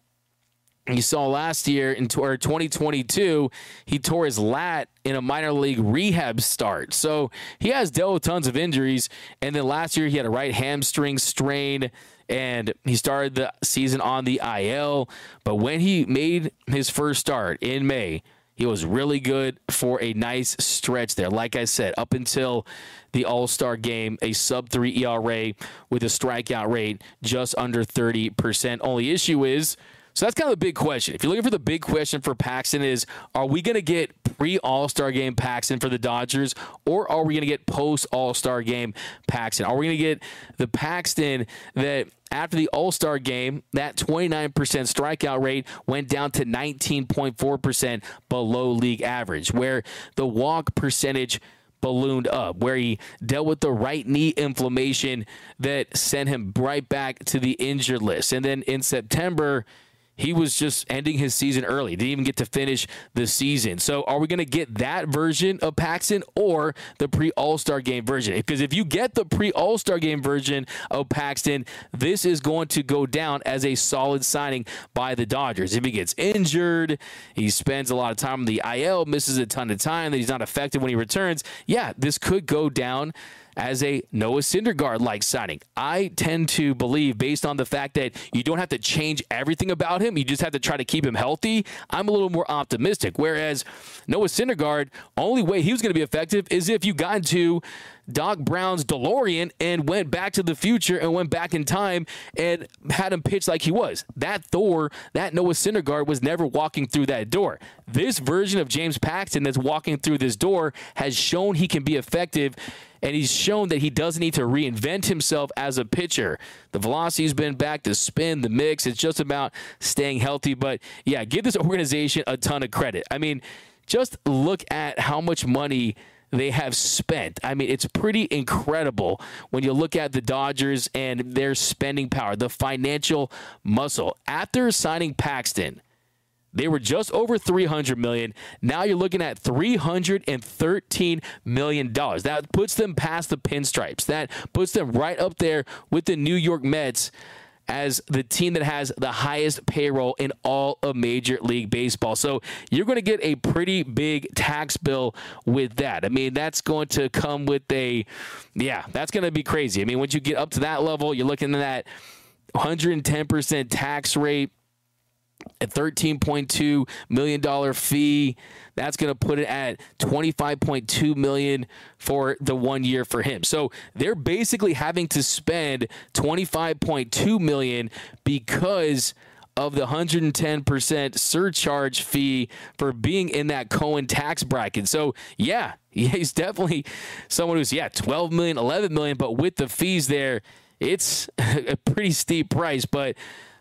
you saw last year in or 2022, he tore his lat in a minor league rehab start. So he has dealt with tons of injuries. And then last year, he had a right hamstring strain and he started the season on the IL. But when he made his first start in May, he was really good for a nice stretch there. Like I said, up until the All Star game, a sub three ERA with a strikeout rate just under 30%. Only issue is, so that's kind of the big question. If you're looking for the big question for Paxton, is are we going to get pre All Star game Paxton for the Dodgers, or are we going to get post All Star game Paxton? Are we going to get the Paxton that after the All Star game, that 29% strikeout rate went down to 19.4% below league average, where the walk percentage ballooned up, where he dealt with the right knee inflammation that sent him right back to the injured list. And then in September, he was just ending his season early. Didn't even get to finish the season. So are we going to get that version of Paxton or the pre All Star game version? Because if you get the pre All Star game version of Paxton, this is going to go down as a solid signing by the Dodgers. If he gets injured, he spends a lot of time on the IL, misses a ton of time, that he's not effective when he returns. Yeah, this could go down as a Noah Syndergaard like signing. I tend to believe, based on the fact that you don't have to change everything about him, you just have to try to keep him healthy. I'm a little more optimistic. Whereas Noah Syndergaard, only way he was going to be effective is if you got into Doc Brown's DeLorean and went back to the future and went back in time and had him pitch like he was. That Thor, that Noah Syndergaard was never walking through that door. This version of James Paxton that's walking through this door has shown he can be effective and he's shown that he doesn't need to reinvent himself as a pitcher. The velocity's been back, the spin, the mix. It's just about staying healthy. But yeah, give this organization a ton of credit. I mean, just look at how much money they have spent. I mean, it's pretty incredible when you look at the Dodgers and their spending power, the financial muscle. After signing Paxton, they were just over 300 million. Now you're looking at 313 million dollars. That puts them past the pinstripes. That puts them right up there with the New York Mets as the team that has the highest payroll in all of Major League Baseball. So you're going to get a pretty big tax bill with that. I mean, that's going to come with a, yeah, that's going to be crazy. I mean, once you get up to that level, you're looking at that 110% tax rate a $13.2 million fee. That's going to put it at 25.2 million for the one year for him. So they're basically having to spend 25.2 million because of the 110% surcharge fee for being in that Cohen tax bracket. So, yeah, he's definitely someone who's yeah, 12 million, 11 million, but with the fees there, it's a pretty steep price, but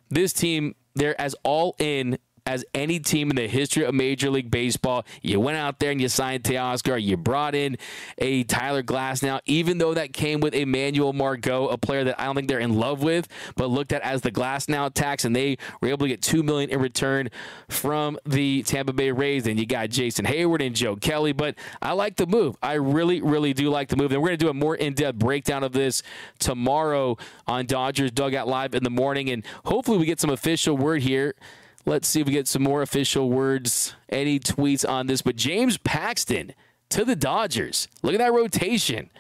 this team they're as all in as any team in the history of Major League Baseball. You went out there and you signed Teoscar. You brought in a Tyler Glasnow, even though that came with Emmanuel Margot, a player that I don't think they're in love with, but looked at as the Glasnow tax, and they were able to get two million in return from the Tampa Bay Rays. And you got Jason Heyward and Joe Kelly. But I like the move. I really, really do like the move. And we're going to do a more in-depth breakdown of this tomorrow on Dodgers Dugout Live in the morning, and hopefully we get some official word here Let's see if we get some more official words, any tweets on this. But James Paxton to the Dodgers. Look at that rotation.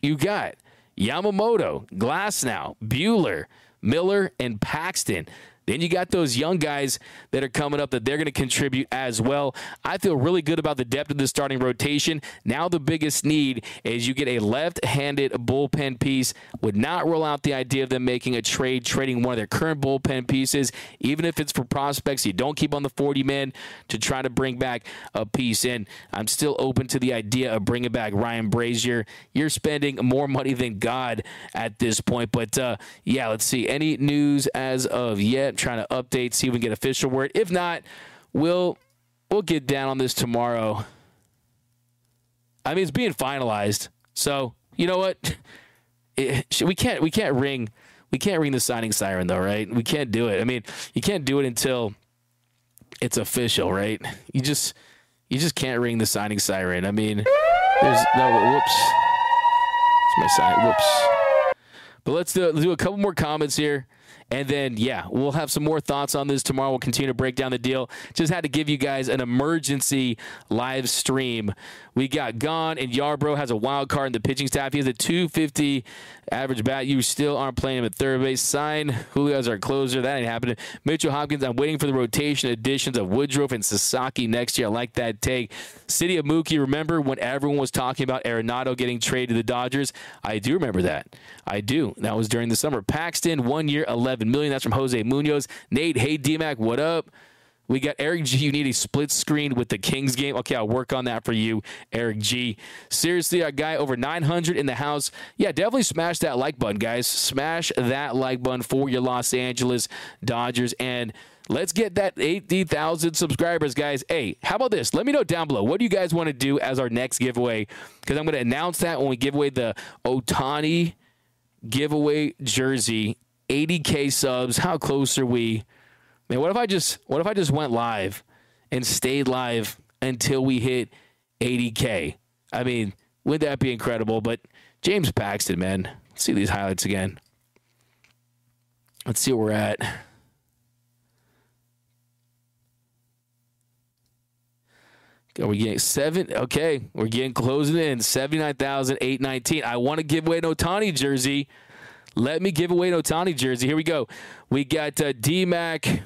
You got Yamamoto, Glasnow, Buehler, Miller, and Paxton. Then you got those young guys that are coming up that they're going to contribute as well. I feel really good about the depth of the starting rotation. Now the biggest need is you get a left-handed bullpen piece. Would not rule out the idea of them making a trade, trading one of their current bullpen pieces, even if it's for prospects you don't keep on the 40 man to try to bring back a piece in. I'm still open to the idea of bringing back Ryan Brasier. You're spending more money than God at this point, but uh, yeah, let's see. Any news as of yet? Trying to update, see if we can get official word. If not, we'll we'll get down on this tomorrow. I mean, it's being finalized, so you know what? It, we can't we can't ring we can't ring the signing siren though, right? We can't do it. I mean, you can't do it until it's official, right? You just you just can't ring the signing siren. I mean, there's no whoops. It's my sign. Whoops. But let's do, let's do a couple more comments here. And then, yeah, we'll have some more thoughts on this tomorrow. We'll continue to break down the deal. Just had to give you guys an emergency live stream. We got Gone, and Yarbrough has a wild card in the pitching staff. He has a 250 average bat. You still aren't playing him at third base. Sign Julio as our closer. That ain't happening. Mitchell Hopkins, I'm waiting for the rotation additions of Woodruff and Sasaki next year. I like that take. City of Mookie, remember when everyone was talking about Arenado getting traded to the Dodgers? I do remember that. I do. That was during the summer. Paxton, one year, 11 million. That's from Jose Munoz. Nate, hey, DMAC, what up? We got Eric G. You need a split screen with the Kings game. Okay, I'll work on that for you, Eric G. Seriously, a guy over 900 in the house. Yeah, definitely smash that like button, guys. Smash that like button for your Los Angeles Dodgers. And let's get that 80,000 subscribers, guys. Hey, how about this? Let me know down below. What do you guys want to do as our next giveaway? Because I'm going to announce that when we give away the Ohtani giveaway jersey. 80K subs. How close are we? Man, what if I just what if I just went live and stayed live until we hit 80k? I mean, would that be incredible? But James Paxton, man, let's see these highlights again. Let's see where we're at. Are we getting seven? Okay, we're getting closing in seventy nine thousand eight nineteen. I want to give away an Ohtani jersey. Let me give away an Ohtani jersey. Here we go. We got uh, D Mac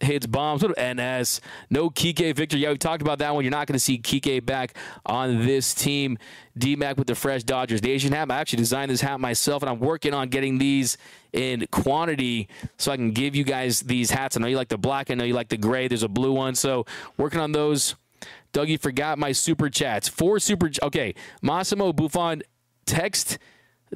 hits bombs. What NS? No Kike Victor. Yeah, we talked about that one. You're not going to see Kike back on this team. DMAC with the fresh Dodgers Nation hat. I actually designed this hat myself, and I'm working on getting these in quantity so I can give you guys these hats. I know you like the black. I know you like the gray. There's a blue one. So working on those. Dougie forgot my super chats. Four super. Okay, Massimo Buffon text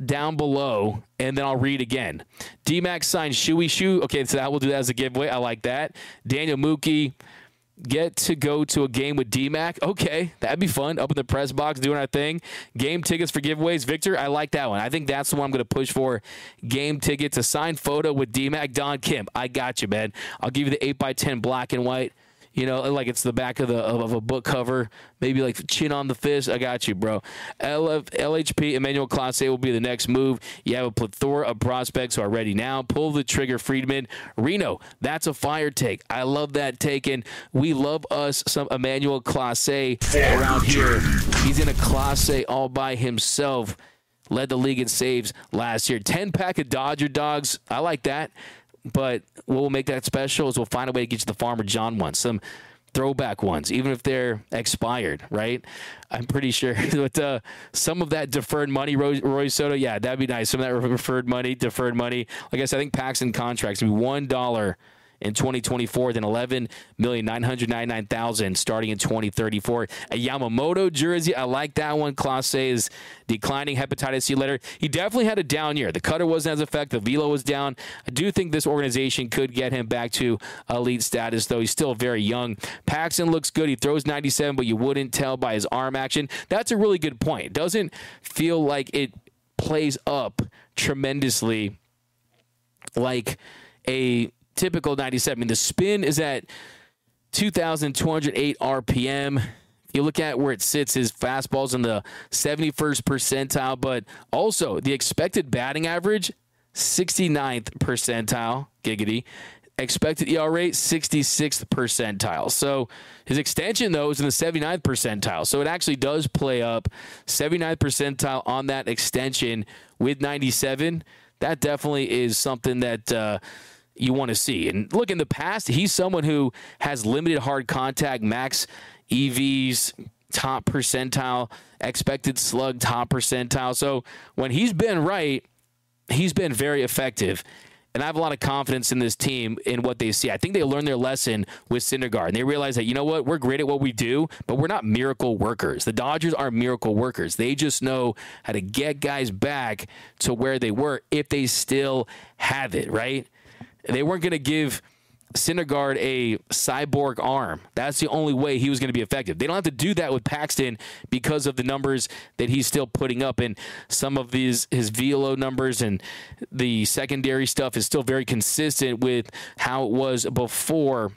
down below, and then I'll read again. DMAX signed Shuey Shoe. Okay, so that will do that as a giveaway. I like that. Daniel Mookie, get to go to a game with DMAC. Okay, that'd be fun. Up in the press box doing our thing. Game tickets for giveaways. Victor, I like that one. I think that's the one I'm going to push for. Game tickets, a signed photo with DMAC. Don Kim, I got you, man. I'll give you the 8x10 black and white you know, like it's the back of the of, a book cover, maybe like chin on the fist. I got you, bro. LF, LHP Emmanuel Clase will be the next move. You have a plethora of prospects who are ready now. Pull the trigger, Friedman. Reno, that's a fire take. I love that take, and we love us some Emmanuel Clase around here. He's in a Clase all by himself. Led the league in saves last year. 10 pack of Dodger dogs. I like that. But what will make that special is we'll find a way to get you the Farmer John ones, some throwback ones, even if they're expired, right? I'm pretty sure with uh, some of that deferred money, Roy, Roy Soto, yeah, that'd be nice. Some of that deferred money, deferred money. Like I said, I think Paxton contracts would be one dollar in 2024 than 11,999,000 starting in 2034. A Yamamoto jersey, I like that one. Clase is declining hepatitis C letter. He definitely had a down year. The cutter wasn't as effective. The velo was down. I do think this organization could get him back to elite status, though he's still very young. Paxton looks good. He throws 97, but you wouldn't tell by his arm action. That's a really good point. Doesn't feel like it plays up tremendously like a typical 97. I mean, the spin is at 2,208 RPM. If You look at where it sits, his fastball's in the 71st percentile, but also the expected batting average, 69th percentile, giggity. Expected ER rate, 66th percentile. So his extension, though, is in the 79th percentile. So it actually does play up 79th percentile on that extension with 97. That definitely is something that. Uh, you want to see. And look, in the past, he's someone who has limited hard contact, max EVs, top percentile, expected slug, top percentile. So when he's been right, he's been very effective. And I have a lot of confidence in this team in what they see. I think they learned their lesson with Syndergaard. And they realize that, you know what, we're great at what we do, but we're not miracle workers. The Dodgers are miracle workers. They just know how to get guys back to where they were if they still have it, right? They weren't going to give Syndergaard a cyborg arm. That's the only way he was going to be effective. They don't have to do that with Paxton because of the numbers that he's still putting up, and some of these his velo numbers and the secondary stuff is still very consistent with how it was before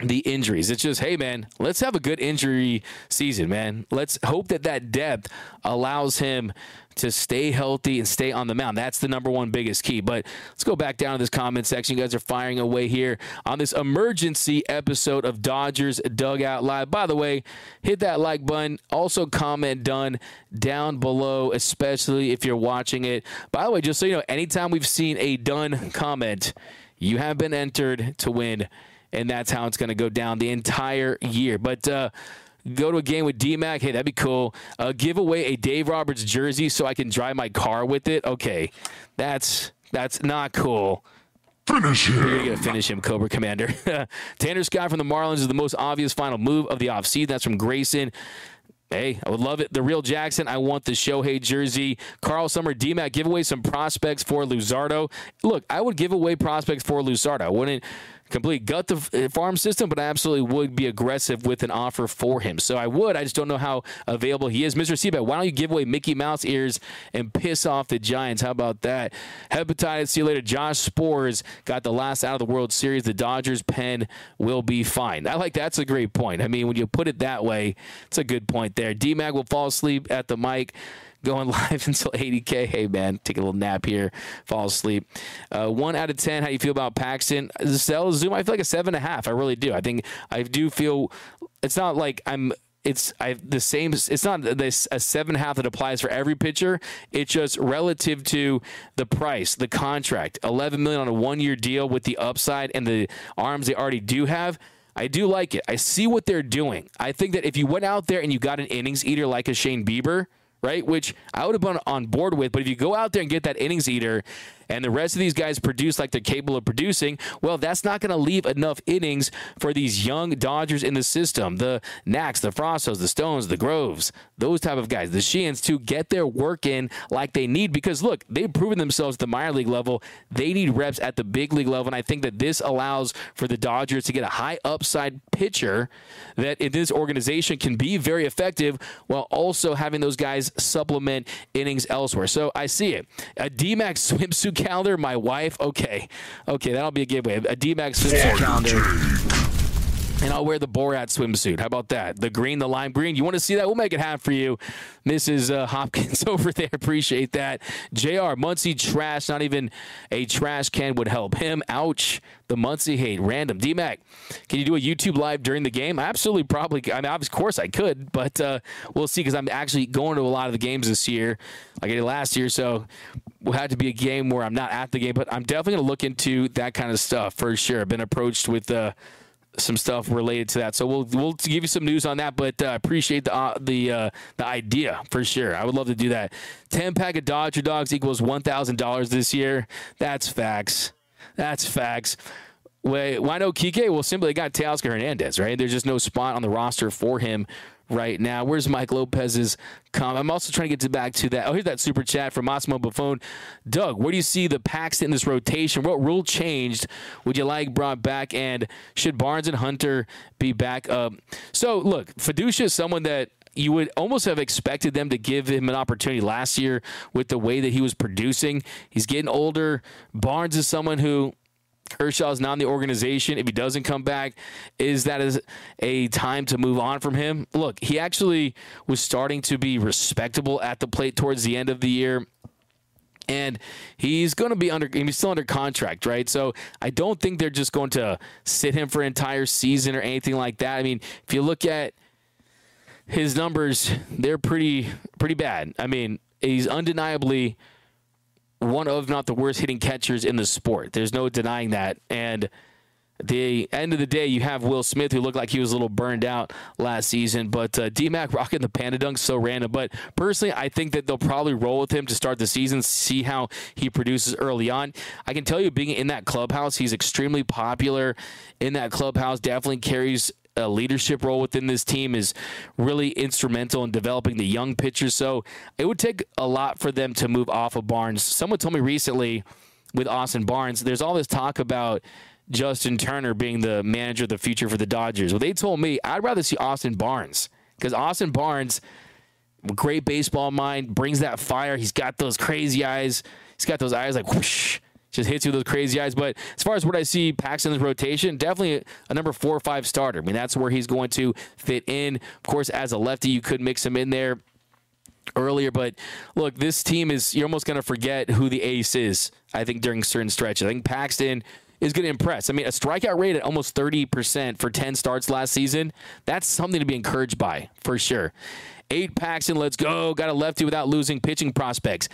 the injuries. It's just, hey, man, let's have a good injury season, man. Let's hope that that depth allows him to stay healthy and stay on the mound. That's the number one biggest key. But let's go back down to this comment section. You guys are firing away here on this emergency episode of Dodgers Dugout Live. By the way, hit that like button. Also, comment done down below, especially if you're watching it. By the way, just so you know, anytime we've seen a done comment, you have been entered to win. And that's how it's going to go down the entire year. But, uh, go to a game with DMAC. Hey, that'd be cool. Uh, give away a Dave Roberts jersey so I can drive my car with it. Okay, that's that's not cool. Finish him. You're going to finish him, Cobra Commander. Tanner Scott from the Marlins is the most obvious final move of the offseason. That's from Grayson. Hey, I would love it. The real Jackson. I want the Shohei jersey. Carl Summer, DMAC, give away some prospects for Luzardo. Look, I would give away prospects for Luzardo. I wouldn't complete gut the eh, farm system, but I absolutely would be aggressive with an offer for him. So I would. I just don't know how available he is. Mr. Seabed, why don't you give away Mickey Mouse ears and piss off the Giants? How about that? Hepatitis, see you later. Josh Sborz got the last out of the World Series. The Dodgers pen will be fine. I like that's a great point. I mean, when you put it that way, it's a good point there. D Mag will fall asleep at the mic going live until 80k. Hey man, take a little nap here, fall asleep. Uh, one out of ten. How you feel about Paxton? Sell Zoom. I feel like a seven and a half. I really do. I think I do feel. It's not like I'm. It's I the same. It's not this a seven half that applies for every pitcher. It's just relative to the price, the contract, 11 million on a one year deal with the upside and the arms they already do have. I do like it. I see what they're doing. I think that if you went out there and you got an innings eater like a Shane Bieber, right? Which I would have been on board with. But if you go out there and get that innings eater and the rest of these guys produce like they're capable of producing, well, that's not going to leave enough innings for these young Dodgers in the system. The Knacks, the Frassos, the Stones, the Groves, those type of guys, the Sheehan's to get their work in like they need because look, they've proven themselves at the minor league level. They need reps at the big league level. And I think that this allows for the Dodgers to get a high upside pitcher that in this organization can be very effective while also having those guys supplement innings elsewhere. So I see it. A D-Max swimsuit calendar, my wife. Okay. Okay, that'll be a giveaway. A D-Max swimsuit calendar. And I'll wear the Borat swimsuit. How about that? The green, the lime green. You want to see that? We'll make it happen for you. Mrs. Uh, Hopkins over there. Appreciate that. JR, Muncy trash. Not even a trash can would help him. Ouch. The Muncy hate. Random. DMAC, can you do a YouTube live during the game? Absolutely, probably. I mean, of course I could, but uh, we'll see because I'm actually going to a lot of the games this year, like I did last year. So will to be a game where I'm not at the game, but I'm definitely going to look into that kind of stuff for sure. I've been approached with uh, some stuff related to that, so we'll we'll give you some news on that. But uh, appreciate the uh, the uh, the idea for sure. I would love to do that. Ten pack of Dodger dogs equals one thousand dollars this year. That's facts. That's facts. Wait, why no Kike? Well, simply they got Teoscar Hernandez, right? There's just no spot on the roster for him right now. Where's Mike Lopez's comment? I'm also trying to get to back to that. Oh, here's that super chat from Massimo Buffon. Doug, where do you see the Paxton in this rotation? What rule changed would you like brought back? And should Barnes and Hunter be back up? So, look, Feduccia is someone that you would almost have expected them to give him an opportunity last year with the way that he was producing. He's getting older. Barnes is someone who Kershaw's not in the organization. If he doesn't come back, is that is a time to move on from him? Look, he actually was starting to be respectable at the plate towards the end of the year. And he's going to be under, he's still under contract, right? So I don't think they're just going to sit him for an entire season or anything like that. I mean, if you look at his numbers, they're pretty, pretty bad. I mean, he's undeniably one of, not the worst hitting catchers in the sport. There's no denying that. And the end of the day, you have Will Smith, who looked like he was a little burned out last season. But uh, D-Mac rocking the Panda Dunk, so random. But personally, I think that they'll probably roll with him to start the season, see how he produces early on. I can tell you, being in that clubhouse, he's extremely popular in that clubhouse, definitely carries a leadership role within this team is really instrumental in developing the young pitchers. So it would take a lot for them to move off of Barnes. Someone told me recently with Austin Barnes, there's all this talk about Justin Turner being the manager of the future for the Dodgers. Well, they told me I'd rather see Austin Barnes because Austin Barnes, great baseball mind, brings that fire. He's got those crazy eyes. He's got those eyes like whoosh just hits you with those crazy eyes. But as far as what I see Paxton's rotation, definitely a number four or five starter. I mean, that's where he's going to fit in. Of course, as a lefty, you could mix him in there earlier. But look, this team is, you're almost going to forget who the ace is, I think, during certain stretches. I think Paxton is going to impress. I mean, a strikeout rate at almost 30% for 10 starts last season, that's something to be encouraged by, for sure. Eight Paxton, let's go. Got a lefty without losing pitching prospects.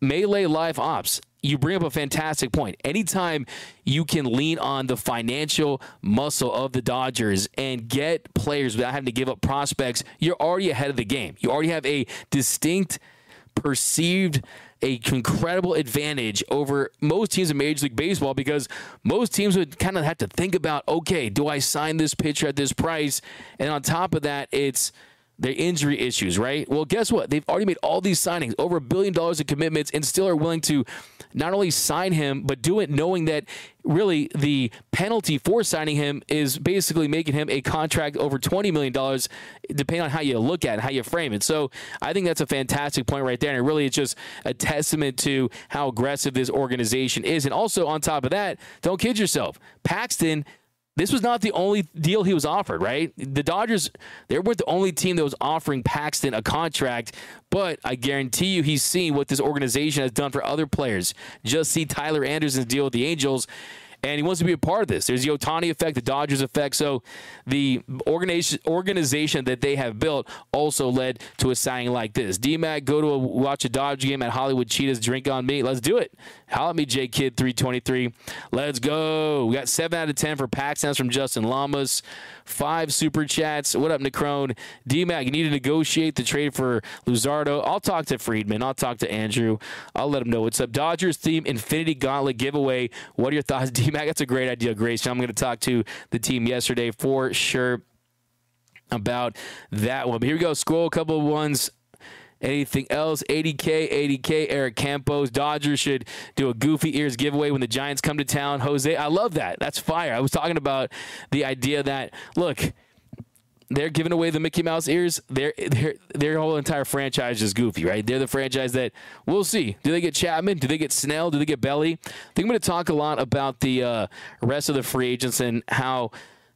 Melee Live Ops, you bring up a fantastic point. Anytime you can lean on the financial muscle of the Dodgers and get players without having to give up prospects, you're already ahead of the game. You already have a distinct perceived a incredible advantage over most teams in Major League Baseball because most teams would kind of have to think about, okay, do I sign this pitcher at this price? And on top of that, it's their injury issues, right? Well, guess what? They've already made all these signings, over a billion dollars in commitments, and still are willing to not only sign him, but do it knowing that really the penalty for signing him is basically making him a contract over $20 million, depending on how you look at it, how you frame it. So I think that's a fantastic point right there. And really, it's just a testament to how aggressive this organization is. And also, on top of that, don't kid yourself. Paxton this was not the only deal he was offered, right? The Dodgers, they weren't the only team that was offering Paxton a contract, but I guarantee you he's seen what this organization has done for other players. Just see Tyler Anderson's deal with the Angels and he wants to be a part of this. There's the Ohtani effect, the Dodgers effect. So the organization organization that they have built also led to a signing like this. DMAC, go to a, watch a Dodge game at Hollywood Cheetahs. Drink on me. Let's do it. Holla at me, J Kid 323. Let's go. We got seven out of ten for Paxton from Justin Lamas. Five super chats. What up, Necrone? DMAC, you need to negotiate the trade for Luzardo. I'll talk to Friedman. I'll talk to Andrew. I'll let him know what's up. Dodgers theme Infinity Gauntlet giveaway. What are your thoughts, DMAC? That's a great idea, Grace. I'm going to talk to the team yesterday for sure about that one. But here we go. Scroll a couple of ones. Anything else? 80K, 80K, Eric Campos. Dodgers should do a goofy ears giveaway when the Giants come to town. Jose, I love that. That's fire. I was talking about the idea that, look, they're giving away the Mickey Mouse ears. Their their their whole entire franchise is goofy, right? They're the franchise that we'll see. Do they get Chapman? Do they get Snell? Do they get Belly? I think I'm going to talk a lot about the uh, rest of the free agents and how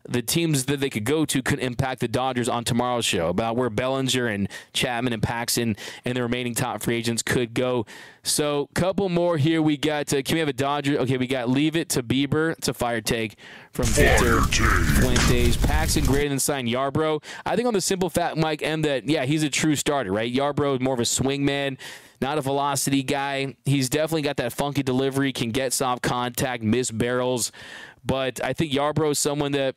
the teams that they could go to could impact the Dodgers on tomorrow's show about where Bellinger and Chapman and Paxton and the remaining top free agents could go. So, couple more here. We got. Uh, can we have a Dodger? Okay, we got. Leave it to Bieber. It's a fire take from Victor Fuentes. Paxton greater than sign Yarbrough. I think on the simple fact, Mike M, that yeah, he's a true starter, right? Yarbrough is more of a swing man not a velocity guy. He's definitely got that funky delivery, can get soft contact, miss barrels. But I think Yarbrough is someone that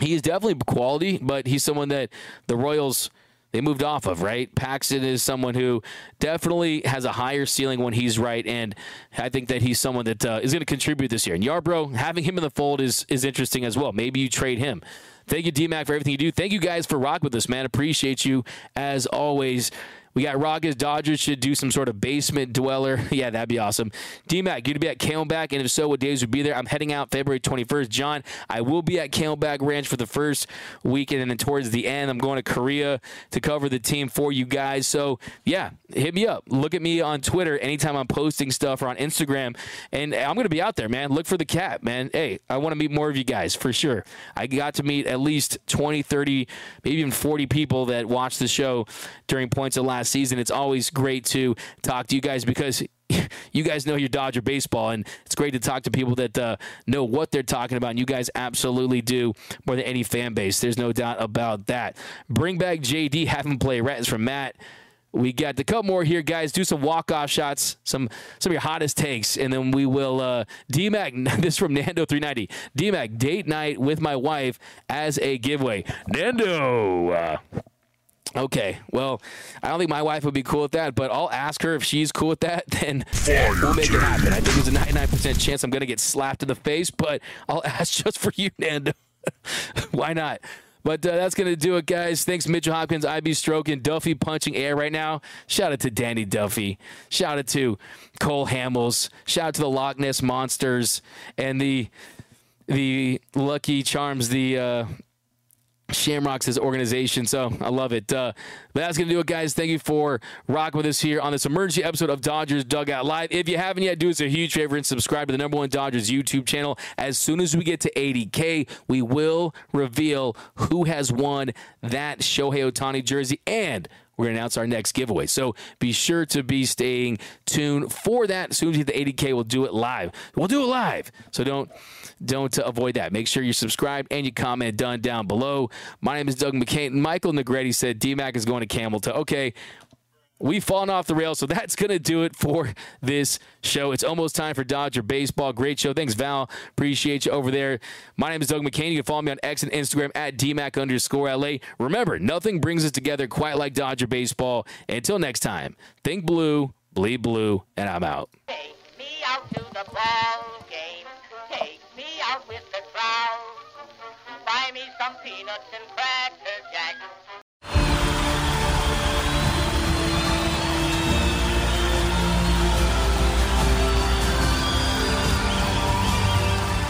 he is definitely quality, but he's someone that the Royals they moved off of, right? Paxton is someone who definitely has a higher ceiling when he's right, and I think that he's someone that uh, is going to contribute this year. And Yarbrough, having him in the fold is is interesting as well. Maybe you trade him. Thank you, DMAC, for everything you do. Thank you guys for rock with us, man. Appreciate you as always. We got Rockets. Dodgers should do some sort of basement dweller. yeah, that'd be awesome. DMAC, you to be at Camelback, and if so, what days would be there? I'm heading out February 21st. John, I will be at Camelback Ranch for the first weekend, and then towards the end, I'm going to Korea to cover the team for you guys. So, yeah, hit me up. Look at me on Twitter anytime I'm posting stuff or on Instagram, and I'm going to be out there, man. Look for the cat, man. Hey, I want to meet more of you guys for sure. I got to meet at least 20, 30, maybe even 40 people that watched the show during points of last last season. It's always great to talk to you guys because you guys know your Dodger baseball, and it's great to talk to people that uh, know what they're talking about. And you guys absolutely do more than any fan base. There's no doubt about that. Bring back JD, have him play. Rats from Matt. We got the couple more here, guys. Do some walk off shots, some some of your hottest takes, and then we will uh, DMAC. This from Nando three ninety. DMAC date night with my wife as a giveaway. Nando. Uh, Okay, well, I don't think my wife would be cool with that, but I'll ask her if she's cool with that. Then we'll make it happen. I think there's a 99% chance I'm going to get slapped in the face, but I'll ask just for you, Nando. Why not? But uh, that's going to do it, guys. Thanks, Mitchell Hopkins, IB stroking, Duffy punching air right now. Shout out to Danny Duffy. Shout out to Cole Hamels. Shout out to the Loch Ness Monsters and the the Lucky Charms, the uh, Shamrocks' his organization. So I love it. Uh, that's going to do it, guys. Thank you for rocking with us here on this emergency episode of Dodgers Dugout Live. If you haven't yet, do us a huge favor and subscribe to the number one Dodgers YouTube channel. As soon as we get to 80K, we will reveal who has won that Shohei Ohtani jersey and we're going to announce our next giveaway. So be sure to be staying tuned for that. As soon as you hit the 80K, we'll do it live. We'll do it live. So don't don't uh, avoid that. Make sure you're subscribed and you comment done down below. My name is Doug McKain. Michael Negretti said DMAC is going to Camelton. Okay, we've fallen off the rails. So that's going to do it for this show. It's almost time for Dodger Baseball. Great show. Thanks, Val. Appreciate you over there. My name is Doug McKain. You can follow me on X and Instagram at DMAC underscore LA. Remember, nothing brings us together quite like Dodger Baseball. Until next time, think blue, bleed blue, and I'm out. Take me out to the ball game. Take me out with the crowd. Buy me some peanuts and.